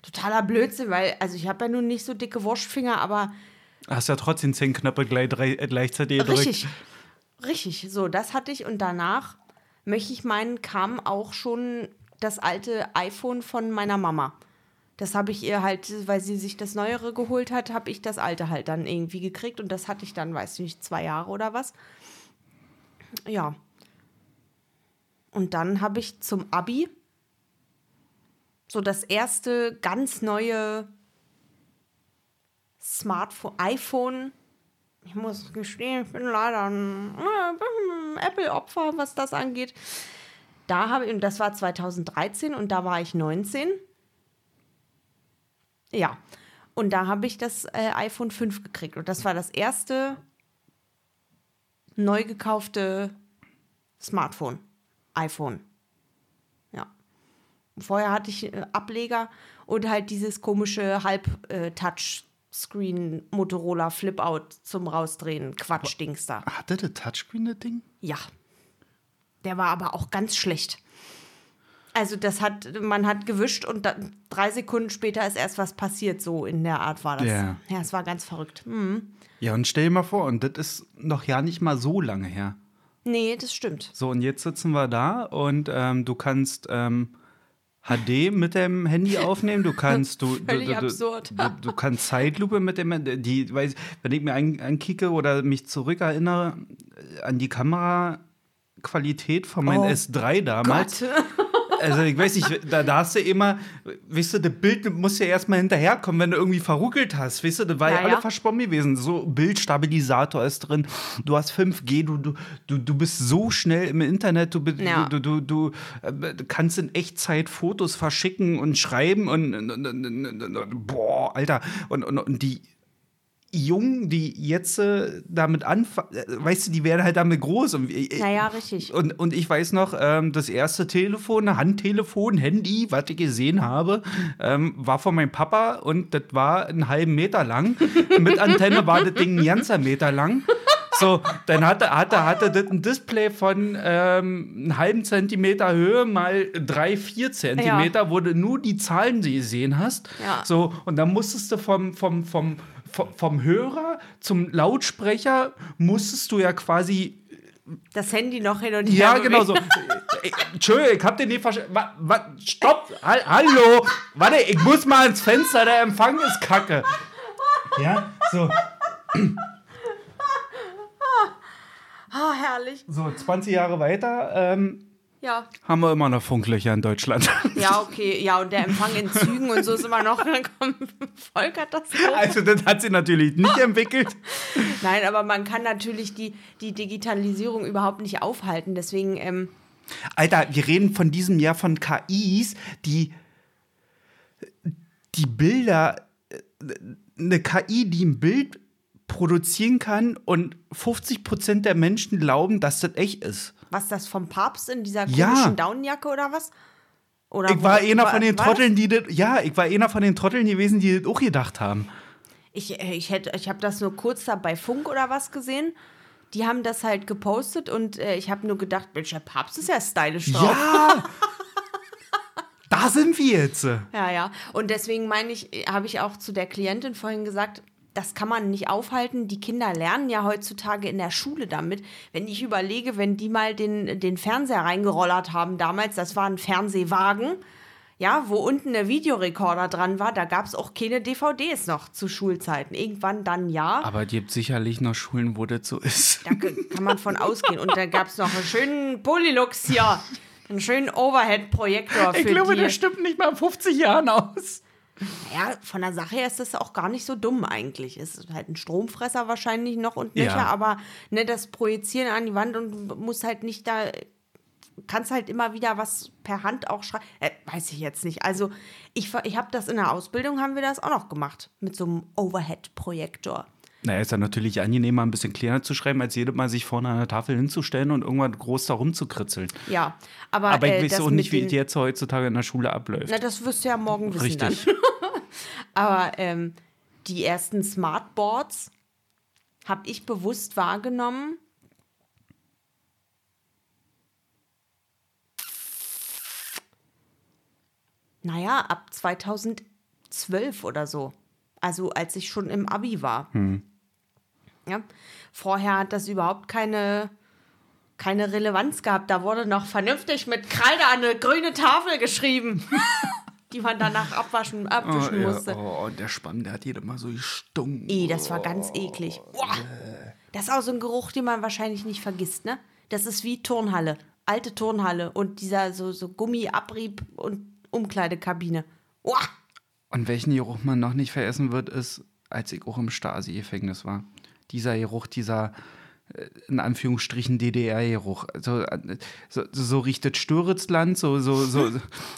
Totaler Blödsinn, weil, also ich habe ja nun nicht so dicke Wurstfinger, aber Hast ja trotzdem zehn Knöpfe gleich, äh, gleichzeitig gedrückt. richtig, richtig, so, das hatte ich und danach, möchte ich meinen, kam auch schon das alte iPhone von meiner Mama. Das habe ich ihr halt, weil sie sich das Neuere geholt hat, habe ich das alte halt dann irgendwie gekriegt und das hatte ich dann, weiß ich nicht, zwei Jahre oder was. Ja. Und dann habe ich zum Abi so das erste ganz neue Smartphone, iPhone. Ich muss gestehen, ich bin leider ein Apple-Opfer, was das angeht. Da habe ich, und das war 2013 und da war ich 19. Ja. Und da habe ich das äh, iPhone 5 gekriegt. Und das war das erste neu gekaufte Smartphone. iPhone. Ja. Vorher hatte ich äh, Ableger und halt dieses komische Halb-Touchscreen Motorola Flip-Out zum Rausdrehen. Quatsch-Dings da. Hatte der Touchscreen das Ding? Ja. Der war aber auch ganz schlecht. Also das hat, man hat gewischt und dann, drei Sekunden später ist erst was passiert, so in der Art war das. Ja. Ja, es war ganz verrückt. Hm. Ja, und stell dir mal vor, und das ist noch ja nicht mal so lange her. Nee, das stimmt. So, und jetzt sitzen wir da und ähm, du kannst ähm, HD mit dem Handy aufnehmen, du kannst du, <laughs> du, Völlig du, du, absurd. du, du kannst Zeitlupe mit dem die weiß wenn ich mir an, ankicke oder mich zurückerinnere äh, an die Kameraqualität von meinem Oh S3 damals. Gott. <laughs> Also ich weiß nicht, da, da hast du immer, weißt du, das Bild muss ja erstmal hinterherkommen, wenn du irgendwie verruckelt hast. Weißt du, das war ja, Ja, ja. alle verschwommen gewesen. So Bildstabilisator ist drin, du hast 5G, du, du, du, du bist so schnell im Internet, du, Ja. du, du, du, du kannst in Echtzeit Fotos verschicken und schreiben und, und, und, und boah, Alter. Und, und, und die Jungen, die jetzt äh, damit anfangen, weißt du, die werden halt damit groß. Und, äh, Naja, richtig. und, und ich weiß noch, ähm, das erste Telefon, Handtelefon, Handy, was ich gesehen habe, ähm, war von meinem Papa und das war einen halben Meter lang. Mit Antenne war das Ding einen ganzer Meter lang. So, dann hatte, hatte, hatte das ein Display von ähm, einem halben Zentimeter Höhe mal drei, vier Zentimeter, ja. wo du nur die Zahlen gesehen hast. Ja. So, und dann musstest du vom, vom, vom, vom, Hörer zum Lautsprecher, musstest du ja quasi das Handy noch hin und her. Ja, genau so. Entschuldigung, ich hab den nicht verstanden. Stopp! Hallo! Warte, ich muss mal ans Fenster, der Empfang ist kacke. Ja, so. Oh, herrlich. So, 20 Jahre weiter ähm, ja. haben wir immer noch Funklöcher in Deutschland. <laughs> Ja, okay. Ja, und der Empfang in Zügen und so ist immer noch <laughs> voll Katastrophe. Also, das hat sie natürlich nicht entwickelt. <laughs> Nein, aber man kann natürlich die, die Digitalisierung überhaupt nicht aufhalten. Deswegen. Ähm Alter, wir reden von diesem Jahr von KIs, die die Bilder, äh, eine KI, die ein Bild produzieren kann und 50 Prozent der Menschen glauben, dass das echt ist. Was das vom Papst in dieser komischen ja. Daunenjacke oder was? Oder ich war einer von den Trotteln, die das, ja, ich war einer von den Trotteln gewesen, die das auch gedacht haben. Ich, äh, ich, ich habe das nur kurz da bei Funk oder was gesehen. Die haben das halt gepostet und äh, ich habe nur gedacht, Mensch, der Papst ist ja stylisch drauf. Ja! da sind wir jetzt. Ja, ja. Und deswegen meine ich, habe ich auch zu der Klientin vorhin gesagt, das kann man nicht aufhalten. Die Kinder lernen ja heutzutage in der Schule damit. Wenn ich überlege, wenn die mal den, den Fernseher reingerollert haben damals, das war ein Fernsehwagen, ja, wo unten der Videorekorder dran war, da gab es auch keine DVDs noch zu Schulzeiten. Irgendwann dann ja. Aber es gibt sicherlich noch Schulen, wo das so ist. Da kann man von ausgehen. Und da gab es noch einen schönen Polylux hier. Einen schönen Overhead-Projektor. Ich glaube, die. der stimmt nicht mal 50 Jahren aus. Ja, von der Sache her ist das auch gar nicht so dumm eigentlich. Es ist halt ein Stromfresser wahrscheinlich noch und nöcher, ja. aber ne, das Projizieren an die Wand und muss halt nicht da, kannst halt immer wieder was per Hand auch schreiben. Äh, weiß ich jetzt nicht. Also ich, ich habe das in der Ausbildung, haben wir das auch noch gemacht mit so einem Overhead-Projektor. Naja, ist ja natürlich angenehmer, ein bisschen kleiner zu schreiben, als jedes Mal sich vorne an der Tafel hinzustellen und irgendwann groß da rumzukritzeln. Ja, aber. Aber ich äh, weiß auch nicht, wie es jetzt heutzutage in der Schule abläuft. Na, das wirst du ja morgen wissen. Richtig. Dann. <laughs> aber ähm, die ersten Smartboards habe ich bewusst wahrgenommen. Naja, ab 2012 oder so. Also als ich schon im Abi war. Hm. Ja. Vorher hat das überhaupt keine, keine Relevanz gehabt. Da wurde noch vernünftig mit Kreide an eine grüne Tafel geschrieben. <laughs> die man danach abwaschen, abwischen oh, musste. Oh, und der Spann, der hat jeder mal so gestunken. Ih, das war ganz eklig. Boah. Das ist auch so ein Geruch, den man wahrscheinlich nicht vergisst, ne? Das ist wie Turnhalle. Alte Turnhalle und dieser so, so Gummiabrieb und Umkleidekabine. Boah. Und welchen Geruch man noch nicht veressen wird, ist, als ich auch im Stasi-Gefängnis war. Dieser Geruch, dieser äh, in Anführungsstrichen DDR-Geruch. Also, so, so richtet Störitzland, so, so, so,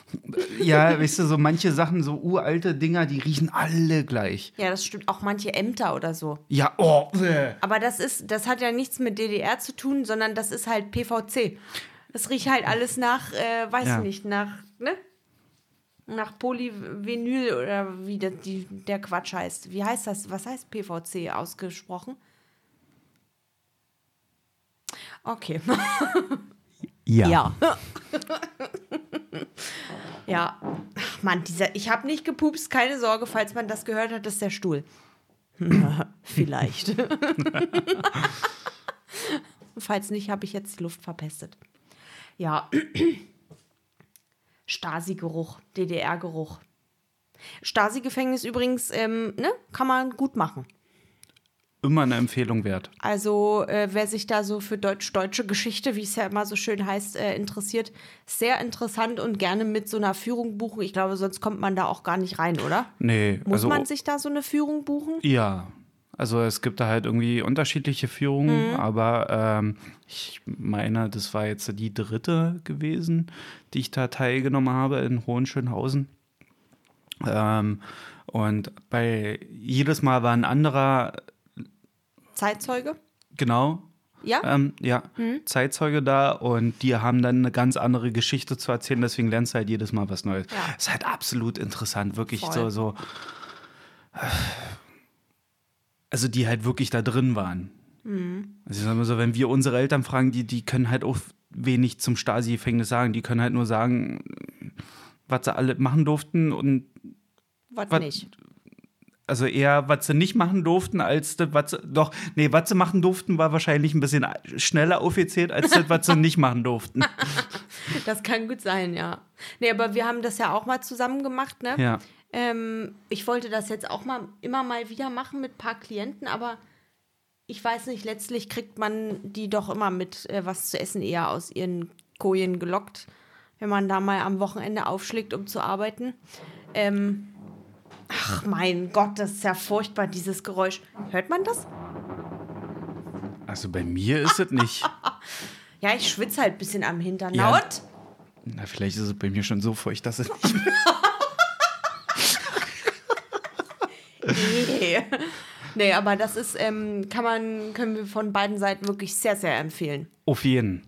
<laughs> ja, weißt du, so manche Sachen, so uralte Dinger, die riechen alle gleich. Ja, das stimmt. Auch manche Ämter oder so. Ja, oh. Aber das ist, das hat ja nichts mit DDR zu tun, sondern das ist halt PVC. Das riecht halt alles nach, äh, weiß ja. nicht, nach, ne? Nach Polyvinyl oder wie der, die, der Quatsch heißt. Wie heißt das? Was heißt PVC ausgesprochen? Okay. Ja. Ja. <laughs> ja. Ach Mann, dieser, ich habe nicht gepupst, keine Sorge, falls man das gehört hat, das ist der Stuhl. <laughs> Vielleicht. <laughs> falls nicht, habe ich jetzt die Luft verpestet. Ja. Stasi-Geruch, DDR-Geruch. Stasi-Gefängnis übrigens, ähm, ne, kann man gut machen. Immer eine Empfehlung wert. Also, äh, wer sich da so für deutsch-deutsche Geschichte, wie es ja immer so schön heißt, äh, interessiert, sehr interessant und gerne mit so einer Führung buchen. Ich glaube, sonst kommt man da auch gar nicht rein, oder? Nee. Muss also, man sich da so eine Führung buchen? Ja, also es gibt da halt irgendwie unterschiedliche Führungen, mhm. aber ähm, ich meine, das war jetzt die dritte gewesen, die ich da teilgenommen habe in Hohenschönhausen. Ähm, und bei jedes Mal war ein anderer Zeitzeuge. Genau. Ja? Ähm, ja, mhm. Zeitzeuge da und die haben dann eine ganz andere Geschichte zu erzählen, deswegen lernst du halt jedes Mal was Neues. Ja. Ist halt absolut interessant, wirklich Voll. so, so also die halt wirklich da drin waren. Also ich sag mal so, wenn wir unsere Eltern fragen, die, die können halt auch wenig zum Stasi-Gefängnis sagen. Die können halt nur sagen, was sie alle machen durften und Was Was- nicht. also eher, was sie nicht machen durften, als das, was sie, doch, nee, was sie machen durften, war wahrscheinlich ein bisschen schneller aufgezählt, als das, was sie <laughs> nicht machen durften. Das kann gut sein, ja. Nee, aber wir haben das ja auch mal zusammen gemacht, ne? Ja. Ähm, ich wollte das jetzt auch mal immer mal wieder machen mit ein paar Klienten, aber ich weiß nicht, letztlich kriegt man die doch immer mit äh, was zu essen eher aus ihren Kojen gelockt, wenn man da mal am Wochenende aufschlägt, um zu arbeiten. Ähm, ach mein Gott, das ist ja furchtbar, dieses Geräusch. Hört man das? Also bei mir ist es nicht. <laughs> Ja, ich schwitze halt ein bisschen am Hintern. Ja. Na, vielleicht ist es bei mir schon so feucht, dass es nicht mehr. <laughs> Nee. nee, aber das ist, ähm, kann man, können wir von beiden Seiten wirklich sehr, sehr empfehlen. Auf jeden.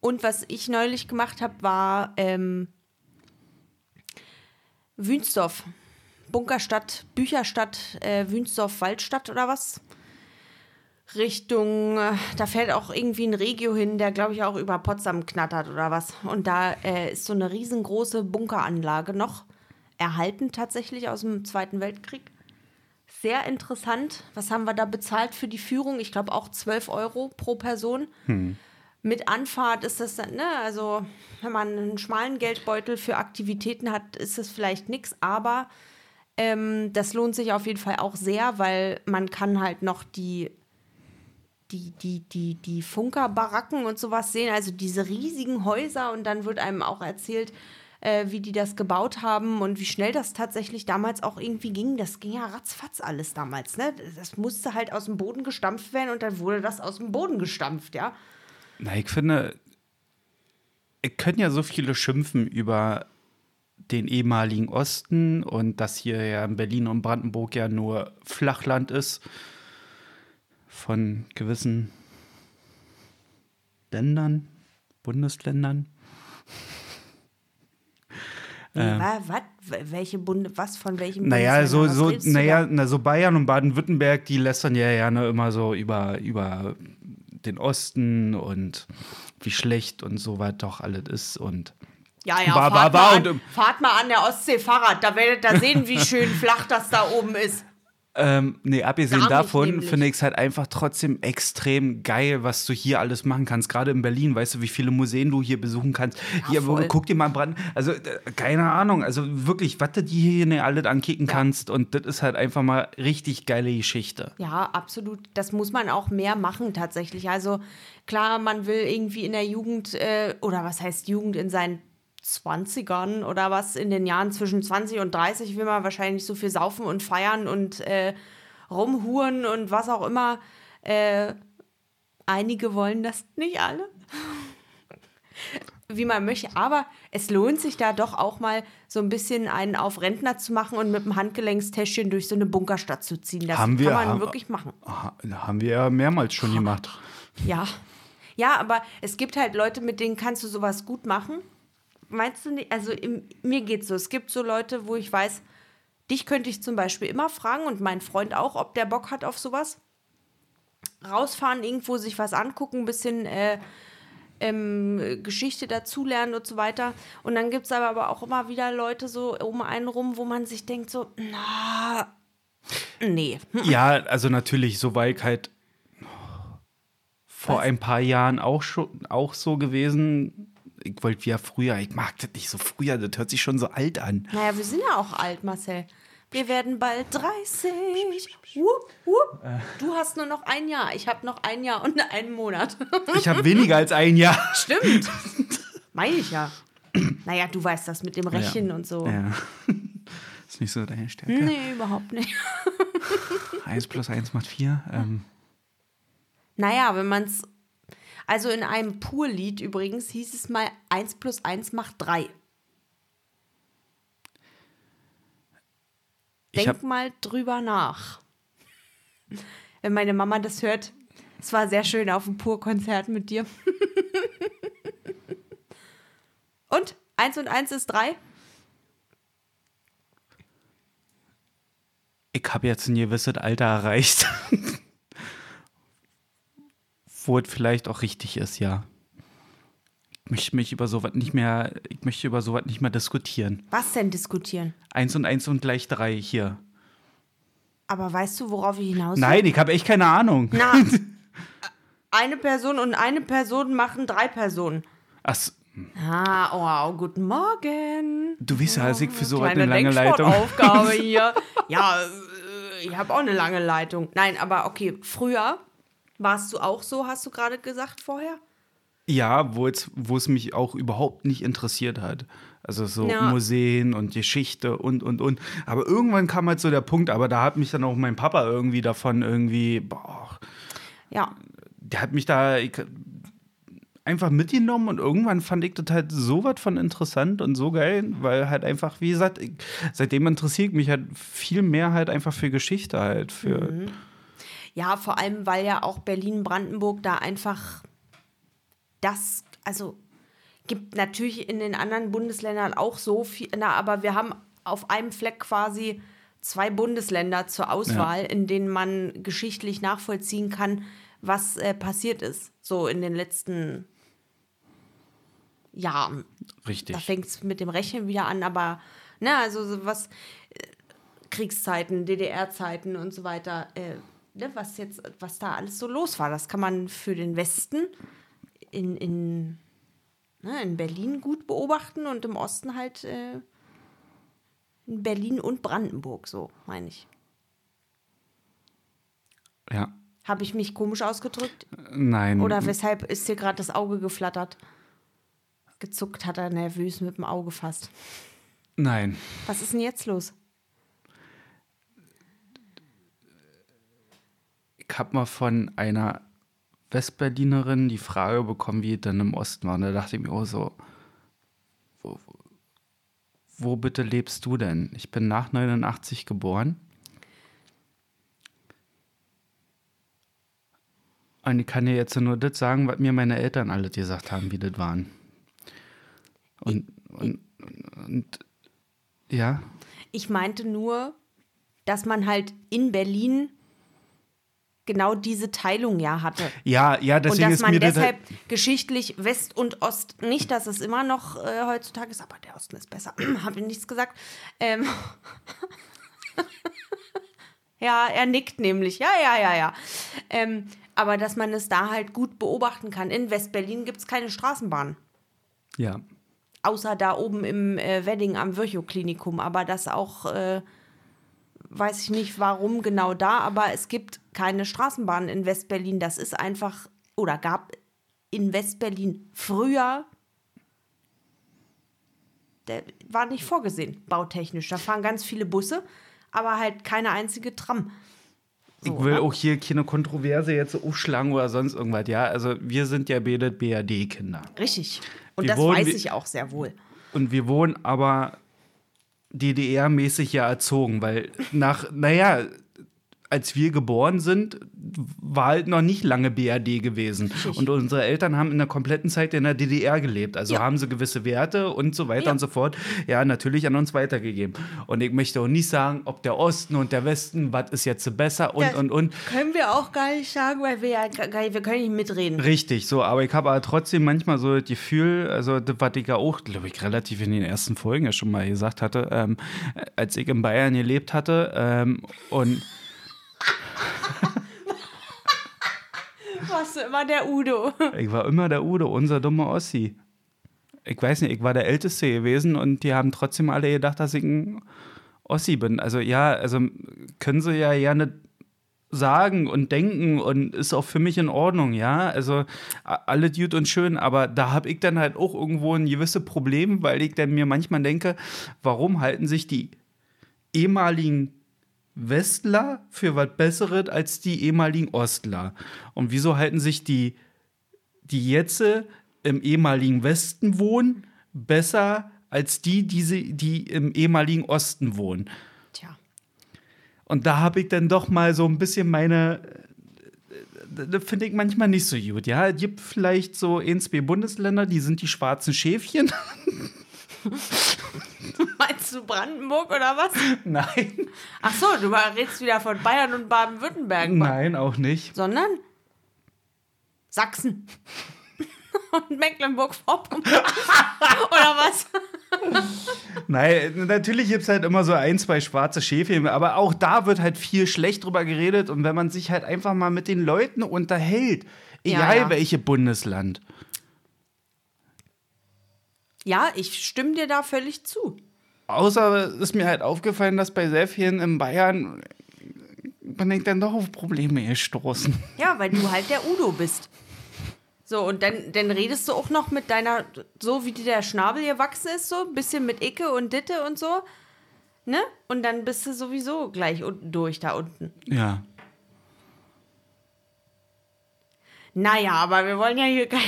Und was ich neulich gemacht habe, war ähm, Wünsdorf. Bunkerstadt, Bücherstadt, äh, Wünsdorf, Waldstadt oder was? Richtung, äh, da fährt auch irgendwie ein Regio hin, der glaube ich auch über Potsdam knattert oder was. Und da äh, ist so eine riesengroße Bunkeranlage noch erhalten tatsächlich aus dem Zweiten Weltkrieg. Sehr interessant. Was haben wir da bezahlt für die Führung? Ich glaube auch 12 Euro pro Person. Mit Anfahrt ist das ne, also wenn man einen schmalen Geldbeutel für Aktivitäten hat, ist das vielleicht nichts, aber ähm, das lohnt sich auf jeden Fall auch sehr, weil man kann halt noch die, die, die, die, die Funkerbaracken und sowas sehen, also diese riesigen Häuser und dann wird einem auch erzählt, äh, wie die das gebaut haben und wie schnell das tatsächlich damals auch irgendwie ging. Das ging ja ratzfatz alles damals, ne? Das musste halt aus dem Boden gestampft werden und dann wurde das aus dem Boden gestampft, ja. Na, ich finde, es können ja so viele schimpfen über den ehemaligen Osten und dass hier ja in Berlin und Brandenburg ja nur Flachland ist von gewissen Ländern, Bundesländern. Nee, wa- wat? Welche Bunde, was von welchem Naja, so? Was so, naja, na, so Bayern und Baden-Württemberg, die lästern ja gerne immer so über, über den Osten und wie schlecht und so weit doch alles ist und Ja, ja, War- fahrt, war- war mal an, fahrt mal an der Ostsee Fahrrad, da werdet ihr sehen, wie schön flach das da oben ist. Ähm, nee, abgesehen davon finde ich es halt einfach trotzdem extrem geil, was du hier alles machen kannst. Gerade in Berlin, weißt du, wie viele Museen du hier besuchen kannst. hier, voll. guck dir mal Brand. Also, keine Ahnung. Also wirklich, was du hier ne, alles ankicken kannst. Und das ist halt einfach mal richtig geile Geschichte. Ja, absolut. Das muss man auch mehr machen tatsächlich. Also klar, man will irgendwie in der Jugend, äh, oder was heißt Jugend, in seinen 20ern oder was, in den Jahren zwischen 20 und 30 will man wahrscheinlich so viel saufen und feiern und äh, rumhuren und was auch immer. Äh, einige wollen das nicht alle. <laughs> Wie man möchte, aber es lohnt sich da doch auch mal so ein bisschen einen auf Rentner zu machen und mit dem Handgelenkstäschchen durch so eine Bunkerstadt zu ziehen. Das Haben wir- kann man haben- wirklich machen. Haben wir ja mehrmals schon gemacht. Ja. Ja, aber es gibt halt Leute, mit denen kannst du sowas gut machen. Meinst du nicht? Also im, mir geht's so. Es gibt so Leute, wo ich weiß, dich könnte ich zum Beispiel immer fragen und mein Freund auch, ob der Bock hat auf sowas. Rausfahren, irgendwo sich was angucken, ein bisschen äh, ähm, Geschichte dazulernen und so weiter. Und dann gibt es aber, aber auch immer wieder Leute so um einen rum, wo man sich denkt so, na, nee. <laughs> Ja, also natürlich, so war ich halt vor Was? ein paar Jahren auch schon auch so gewesen. Ich wollte wie ja früher, ich mag das nicht so früher, das hört sich schon so alt an. Naja, wir sind ja auch alt, Marcel. Wir werden bald 30. Wupp, wupp. Du hast nur noch ein Jahr. Ich habe noch ein Jahr und einen Monat. Ich habe weniger als ein Jahr. Stimmt. Meine ich ja. Naja, du weißt das mit dem Rechnen und so. Ja. <laughs> Ist nicht so deine Stärke. Nee, überhaupt nicht. Eins plus eins macht vier. Ähm, Naja, wenn man es. Also in einem Pur-Lied übrigens hieß es mal 1 plus 1 macht 3. ich Denk habe mal drüber nach. Wenn meine Mama das hört, es war sehr schön auf dem Pur-Konzert mit dir. <laughs> und? Eins und eins ist drei? ich hab jetzt ein gewisses Alter erreicht, <laughs> wo es vielleicht auch richtig ist, ja. Ich möchte mich über sowas nicht mehr, ich möchte über sowas nicht mehr diskutieren. Was denn diskutieren? Eins und eins und gleich drei hier. Aber weißt du, worauf ich hinaus will? Nein, ich habe echt keine Ahnung. Na, <laughs> eine Person und eine Person machen drei Personen. Ach, Ah, oh, guten Morgen. du weißt ja, dass ich für Kleine eine lange Leitung. Denksportaufgabe hier. <laughs> Ja, äh, ich habe auch eine lange Leitung. Nein, aber okay, früher warst du auch so, hast du gerade gesagt vorher? Ja, wo, jetzt, wo es mich auch überhaupt nicht interessiert hat. Also so Ja. Museen und Geschichte und, und, und. Aber irgendwann kam halt so der Punkt, aber da hat mich dann auch mein Papa irgendwie davon irgendwie, boah, Ja, der hat mich da ich, einfach mitgenommen und irgendwann fand ich das halt so was von interessant und so geil, weil halt einfach, wie gesagt, ich, seitdem interessiere ich mich halt viel mehr halt einfach für Geschichte halt, für, Ja, vor allem, weil ja auch Berlin-Brandenburg da einfach das, also gibt natürlich in den anderen Bundesländern auch so viel, na, aber wir haben auf einem Fleck quasi zwei Bundesländer zur Auswahl, in denen man geschichtlich nachvollziehen kann, was äh, passiert ist, so in den letzten Jahren. richtig. Da fängt es mit dem Rechnen wieder an, aber ne, also so was äh, Kriegszeiten, DDR-Zeiten und so weiter, äh, ne, was jetzt, was da alles so los war, das kann man für den Westen in, in, ne, in Berlin gut beobachten und im Osten halt äh, in Berlin und Brandenburg, so meine ich. Ja. Habe ich mich komisch ausgedrückt? Nein. Oder weshalb ist dir gerade das Auge geflattert? Gezuckt hat er nervös mit dem Auge fast. Nein. Was ist denn jetzt los? Habe mal von einer Westberlinerin die Frage bekommen, wie es denn im Osten war. Und da dachte ich mir auch so, wo, wo bitte lebst du denn? Ich bin nach 89 geboren. Und ich kann dir jetzt nur das sagen, was mir meine Eltern alle gesagt haben, wie das waren. Und, und, und ja, Ich meinte nur, dass man halt in Berlin genau diese Teilung ja hatte. ja, ja, Und deswegen dass ist man mir das deshalb geschichtlich West und Ost nicht, dass es immer noch äh, heutzutage ist, aber der Osten ist besser. <clears throat> Habe ich nichts gesagt. Ähm <laughs> ja, er nickt nämlich. Ja, ja, ja, ja. Ähm, aber dass man es da halt gut beobachten kann. In West-Berlin gibt es keine Straßenbahn. ja. Außer da oben im äh, Wedding am Virchow-Klinikum. Aber das auch, äh, weiß ich nicht warum genau da, aber es gibt keine Straßenbahn in West-Berlin. Das ist einfach, oder gab in West-Berlin früher, der war nicht vorgesehen, bautechnisch. Da fahren ganz viele Busse, aber halt keine einzige Tram. Ich will ne? auch hier keine Kontroverse jetzt so aufschlagen oder sonst irgendwas. Ja, also wir sind ja beide BRD-Kinder. Richtig. Und Wir das wurden weiß ich auch sehr wohl. Und wir wurden aber DDR-mäßig ja erzogen, weil nach, naja, als wir geboren sind, war halt noch nicht lange BRD gewesen. Und unsere Eltern haben in der kompletten Zeit in der DDR gelebt. Also Ja. haben sie gewisse Werte und so weiter Ja. und so fort, ja, natürlich an uns weitergegeben. Und ich möchte auch nicht sagen, ob der Osten und der Westen, was ist jetzt besser und, Ja. und, und. Können wir auch gar nicht sagen, weil wir ja gar nicht, wir können nicht mitreden. Richtig, so, aber ich habe aber trotzdem manchmal so das Gefühl, also das, was ich ja auch, glaube ich, relativ in den ersten Folgen ja schon mal gesagt hatte, ähm, als ich in Bayern gelebt hatte ähm, und Warst du immer der Udo. ich war immer der Udo, unser dummer Ossi. Ich weiß nicht, ich war der Älteste gewesen und die haben trotzdem alle gedacht, dass ich ein Ossi bin. Also ja, also können sie ja gerne sagen und denken und ist auch für mich in Ordnung, ja. Also a- alles gut und schön, aber da habe ich dann halt auch irgendwo ein gewisses Problem, weil ich dann mir manchmal denke, warum halten sich die ehemaligen Westler für was Besseres als die ehemaligen Ostler? Und wieso halten sich die, die jetzt im ehemaligen Westen wohnen, besser als die, die, sie, die im ehemaligen Osten wohnen? Tja. Und da habe ich dann doch mal so ein bisschen meine. äh, Das finde ich manchmal nicht so gut. Ja, es gibt vielleicht so ein, zwei Bundesländer, die sind die schwarzen Schäfchen. <laughs> <laughs> Meinst du Brandenburg oder was? Nein. Ach so, du redest wieder von Bayern und Baden-Württemberg. Nein, auch nicht. Sondern? Sachsen. <laughs> Und Mecklenburg-Vorpommern. <laughs> Oder was? Nein, natürlich gibt es halt immer so ein, zwei schwarze Schäfchen, aber auch da wird halt viel schlecht drüber geredet. Und wenn man sich halt einfach mal mit den Leuten unterhält, egal Ja, ja. welche Bundesland. Ja, ich stimme dir da völlig zu. Außer ist mir halt aufgefallen, dass bei sehr vielen in Bayern man denkt dann doch auf Probleme gestoßen. Ja, weil du halt der Udo bist. So, und dann, dann redest du auch noch mit deiner, so wie dir der Schnabel gewachsen ist, so ein bisschen mit Icke und Ditte und so. Ne? Und dann bist du sowieso gleich unten durch da unten. Ja. Naja, aber wir wollen ja hier keine,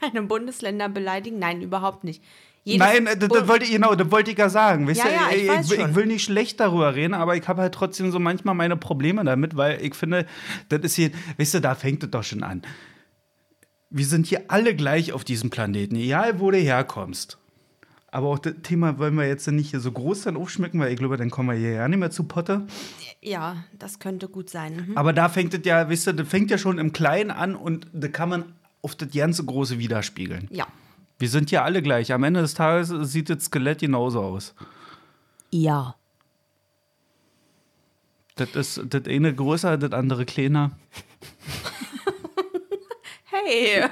keine Bundesländer beleidigen. Nein, überhaupt nicht. Jedes Nein, äh, das, das wollte ich, genau, das wollte ich ja sagen. Weißt Ja, ja, ich weiß ich, schon. will nicht schlecht darüber reden, aber ich habe halt trotzdem so manchmal meine Probleme damit, weil ich finde, das ist hier, weißt du, da fängt es doch schon an. Wir sind hier alle gleich auf diesem Planeten, egal wo du herkommst. Aber auch das Thema wollen wir jetzt nicht hier so groß dann aufschmücken, weil ich glaube, dann kommen wir hier ja nicht mehr zu Potte. Ja, das könnte gut sein. Mhm. Aber da fängt es ja, weißt du, das fängt ja schon im Kleinen an und da kann man auf das ganze Große widerspiegeln. Ja. Wir sind ja alle gleich. Am Ende des Tages sieht das Skelett genauso aus. Ja. Das ist das eine größer, das andere kleiner. <laughs> Hey,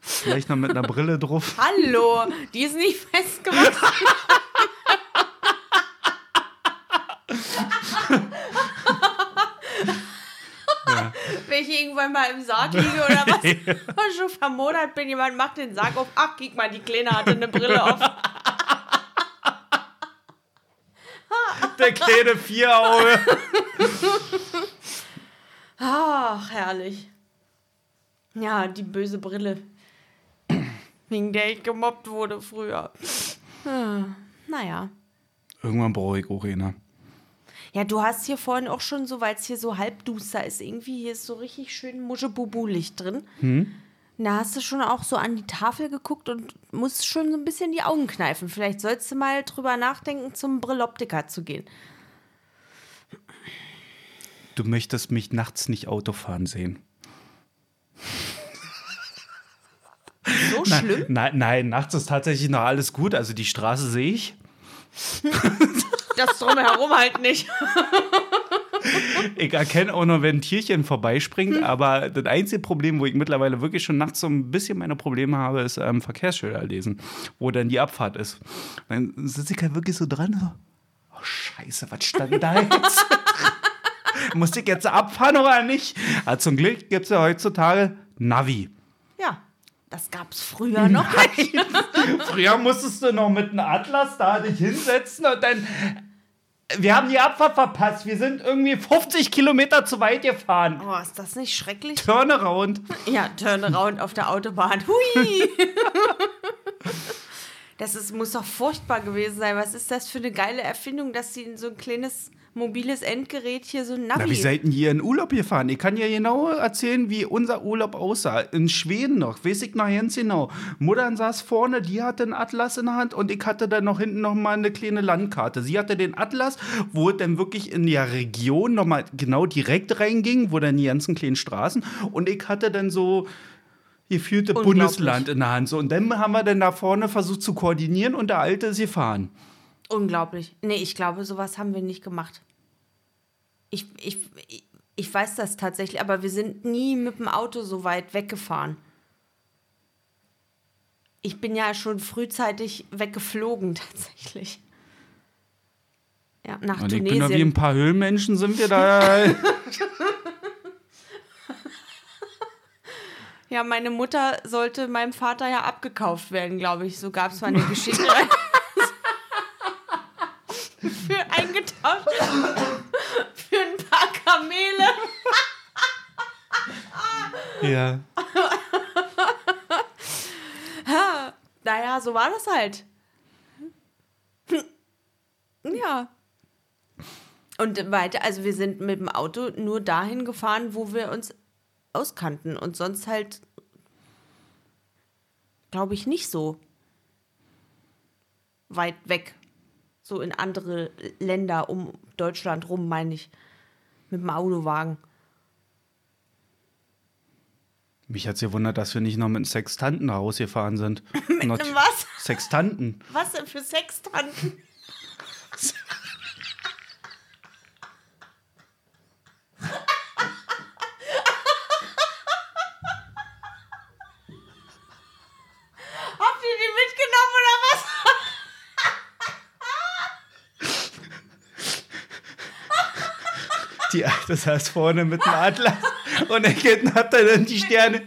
Vielleicht noch mit einer Brille drauf. hallo, die ist nicht festgemacht. <laughs> Ja. Wenn ich irgendwann mal im Sarg liege oder was, <laughs> und schon vermodert bin, jemand macht den Sarg auf. Ach, guck mal, die Kleine hatte eine Brille auf. <laughs> Der kleine Vierauge. Ach, herrlich. Ja, die böse Brille. Wegen der ich gemobbt wurde früher. Ah, Naja. Irgendwann brauche ich auch eine. Ja, du hast hier vorhin auch schon so, weil es hier so halbduster ist, irgendwie hier ist so richtig schön Muschebubu-Licht drin. Da hast du schon auch so an die Tafel geguckt und musst schon so ein bisschen die Augen kneifen. Vielleicht sollst du mal drüber nachdenken, zum Brilloptiker zu gehen. Du möchtest mich nachts nicht Auto fahren sehen. So schlimm? Nein, nein, nachts ist tatsächlich noch alles gut. Also die Straße sehe ich. <laughs> Das drumherum halt nicht. Ich erkenne auch noch, wenn ein Tierchen vorbeispringt, aber das einzige Problem, wo ich mittlerweile wirklich schon nachts so ein bisschen meine Probleme habe, ist ähm, Verkehrsschilder lesen, wo dann die Abfahrt ist. Dann sitze ich halt wirklich so dran, so, oh Scheiße, was stand da jetzt? <laughs> Muss ich jetzt abfahren oder nicht? Aber zum Glück gibt es ja heutzutage Navi. Ja, das gab's früher noch. <laughs> Früher musstest du noch mit einem Atlas da dich hinsetzen und dann. Wir haben die Abfahrt verpasst. Wir sind irgendwie 50 Kilometer zu weit gefahren. Oh, ist das nicht schrecklich? Turnaround. <laughs> Ja, Turnaround auf der Autobahn. Hui! <laughs> Das ist, muss doch furchtbar gewesen sein. Was ist das für eine geile Erfindung, dass sie in so ein kleines mobiles Endgerät hier so ein Navi... Na, wie seid ihr hier in Urlaub gefahren? Ich kann ja genau erzählen, wie unser Urlaub aussah. In Schweden noch, weiß ich noch ganz genau. Muttern saß vorne, die hatte einen Atlas in der Hand und ich hatte dann noch hinten noch mal eine kleine Landkarte. Sie hatte den Atlas, wo es dann wirklich in die Region noch mal genau direkt reinging, wo dann die ganzen kleinen Straßen und ich hatte dann so gefühlte. Bundesland in der Hand. So, und dann haben wir dann da vorne versucht zu koordinieren und der Alte ist gefahren. Unglaublich. Nee, ich glaube, sowas haben wir nicht gemacht. Ich, ich, ich, weiß das tatsächlich, aber wir sind nie mit dem Auto so weit weggefahren. Ich bin ja schon frühzeitig weggeflogen, <laughs> tatsächlich. Ja, nach Und ich bin wie ein Tunesien. paar Höhlenmenschen sind wir da. <laughs> Ja, meine Mutter sollte meinem Vater ja abgekauft werden, glaube ich. So gab es mal eine Geschichte. <laughs> Für eingetauscht. Für ein paar Kamele. ja. Naja, so war das halt. Ja. Und weiter, also wir sind mit dem Auto nur dahin gefahren, wo wir uns auskannten und sonst halt, glaube ich, nicht so weit weg. So in andere Länder um Deutschland rum, meine ich. Mit dem Autowagen. Mich hat es gewundert, dass wir nicht noch mit einem Sextanten rausgefahren sind. <laughs> mit einem was? Sextanten. Was denn für Sextanten? Alte saß vorne mit dem Atlas und er hinten hat er dann die Sterne.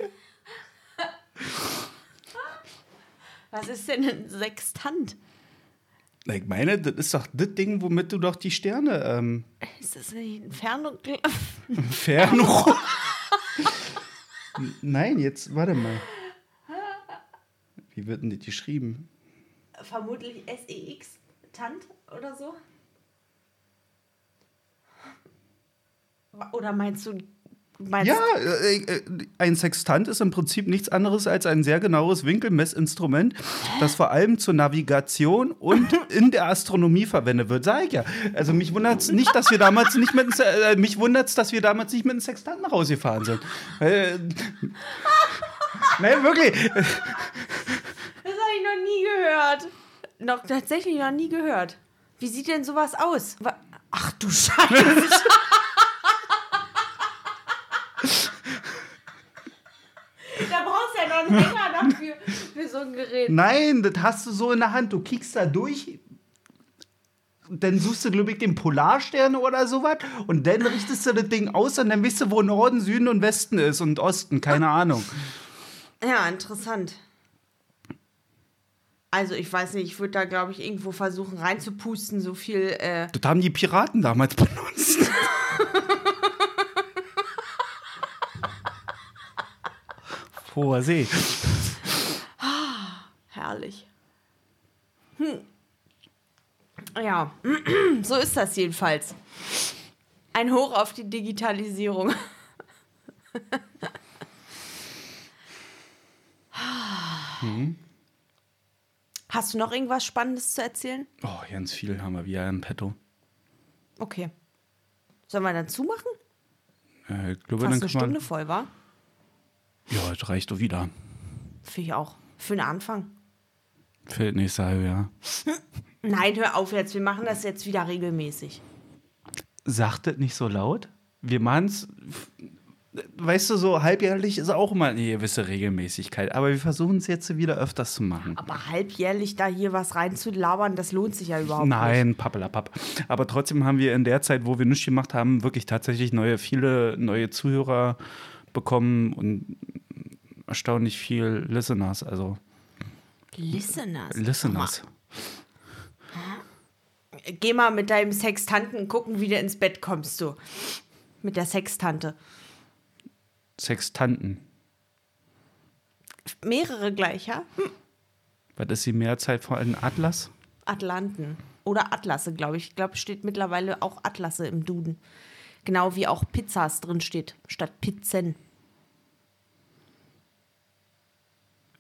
Was ist denn ein Sextant? Ich meine, das ist doch das Ding, womit du doch die Sterne ähm, Ist das nicht ein Fern Fernrohr. Nein, jetzt warte mal. Wie wird denn das geschrieben? Vermutlich SEX Tant oder so? Oder meinst du meinst Ja, äh, äh, ein Sextant ist im Prinzip nichts anderes als ein sehr genaues Winkelmessinstrument, das vor allem zur Navigation und <laughs> in der Astronomie verwendet wird. Sag ich ja. Also mich wundert es nicht, dass wir damals nicht mit äh, mich wundert's, dass wir damals nicht mit einem Sextanten rausgefahren sind. Äh, <laughs> Nein, wirklich. Das habe ich noch nie gehört. Noch tatsächlich noch nie gehört. Wie sieht denn sowas aus? Ach du Scheiße. <laughs> da einen Hänger dafür, für so ein Gerät. Nein, das hast du so in der Hand. Du kiekst da durch. Dann suchst du, glaube ich, den Polarstern oder sowas. Und dann richtest du das Ding aus und dann weißt du, wo Norden, Süden und Westen ist und Osten. Keine <laughs> Ahnung. Ja, interessant. Also ich weiß nicht, ich würde da, glaube ich, irgendwo versuchen reinzupusten, so viel. Äh, Das haben die Piraten damals benutzt. <laughs> Hoher See. herrlich. Hm. Ja, <clears throat> so ist das jedenfalls. Ein Hoch auf die Digitalisierung. <laughs> Hast du noch irgendwas Spannendes zu erzählen? Oh, ganz viel haben wir wieder im Petto. Okay. Sollen wir dann zumachen? Äh, ich glaube, Fast dann eine. Stunde voll, war? Ja, das reicht doch wieder. Finde ich auch. Für den Anfang. Für das nächste halbe Jahr. <laughs> Nein, hör auf jetzt. Wir machen das jetzt wieder regelmäßig. Sagt das nicht so laut? Wir machen es. Weißt du, so halbjährlich ist auch immer eine gewisse Regelmäßigkeit. Aber wir versuchen es jetzt wieder öfters zu machen. Aber halbjährlich da hier was reinzulabern, das lohnt sich ja überhaupt nicht. Nein, pappelapapp. Aber trotzdem haben wir in der Zeit, wo wir nichts gemacht haben, wirklich tatsächlich neue, viele neue Zuhörer bekommen und erstaunlich viel Listeners. Also Listeners. Listeners. Geh mal mit deinem Sextanten gucken, wie du ins Bett kommst, du. Mit der Sextante. Sextanten. Mehrere gleich, ja? Hm. Was ist die Mehrzahl von einem Atlas? Atlanten. Oder Atlasse, glaube ich. Ich glaube, steht mittlerweile auch Atlasse im Duden. Genau wie auch Pizzas drin steht, statt Pizzen.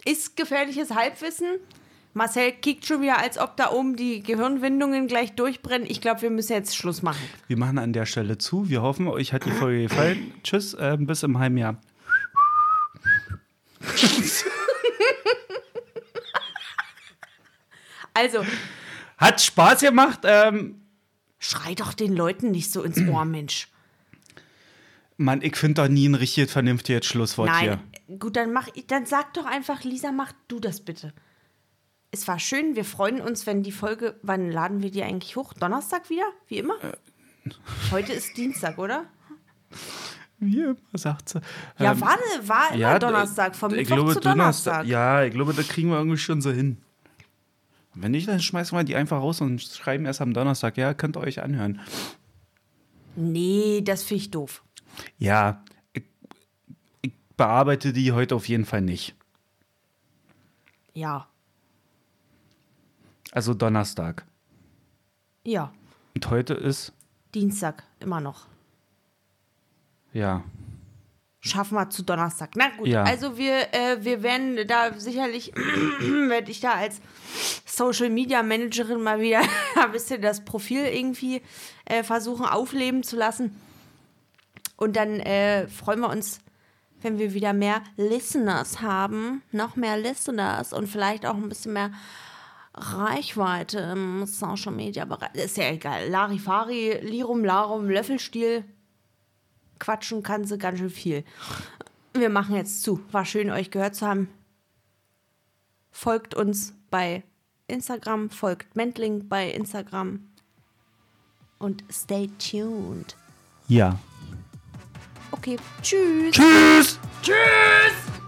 Ist gefährliches Halbwissen. Marcel kickt schon wieder, als ob da oben die Gehirnwindungen gleich durchbrennen. Ich glaube, wir müssen jetzt Schluss machen. Wir machen an der Stelle zu. Wir hoffen, euch hat die Folge gefallen. <laughs> Tschüss, äh, bis im halben Jahr. Also, Hat Spaß gemacht. Ähm, schrei doch den Leuten nicht so ins Ohr, Mensch. Mann, ich finde doch nie ein richtig vernünftiges Schlusswort Nein, hier. Gut, dann mach ich, dann sag doch einfach, Lisa, mach du das bitte. Es war schön, wir freuen uns, wenn die Folge, wann laden wir die eigentlich hoch? Donnerstag wieder? Wie immer? Heute ist Dienstag, oder? Wie immer, sagt sie. Ja, Ähm, war, war immer ja, Donnerstag, vom ich Mittwoch glaube, zu Donnerstag. Ja, ich glaube, das kriegen wir irgendwie schon so hin. Wenn nicht, dann schmeißen wir die einfach raus und schreiben erst am Donnerstag. Ja, könnt ihr euch anhören. Nee, das finde ich doof. Ja, bearbeite die heute auf jeden Fall nicht. Ja, Also Donnerstag. ja, Und heute ist, Dienstag, immer noch. ja, Schaffen wir zu Donnerstag. Na gut, Ja. also wir, äh, wir werden da sicherlich, <clears throat> werde ich da als Social Media Managerin mal wieder <laughs> ein bisschen das Profil irgendwie äh, versuchen aufleben zu lassen. Und dann äh, freuen wir uns, wenn wir wieder mehr Listeners haben, noch mehr Listeners und vielleicht auch ein bisschen mehr Reichweite im Social Media Bereich. Ist ja egal. Larifari, Lirum, Larum, Löffelstiel. Quatschen kann sie ganz schön viel. Wir machen jetzt zu. War schön, euch gehört zu haben. Folgt uns bei Instagram, folgt Mentling bei Instagram und stay tuned. Ja. Okay, tschüss. Tschüss. Tschüss.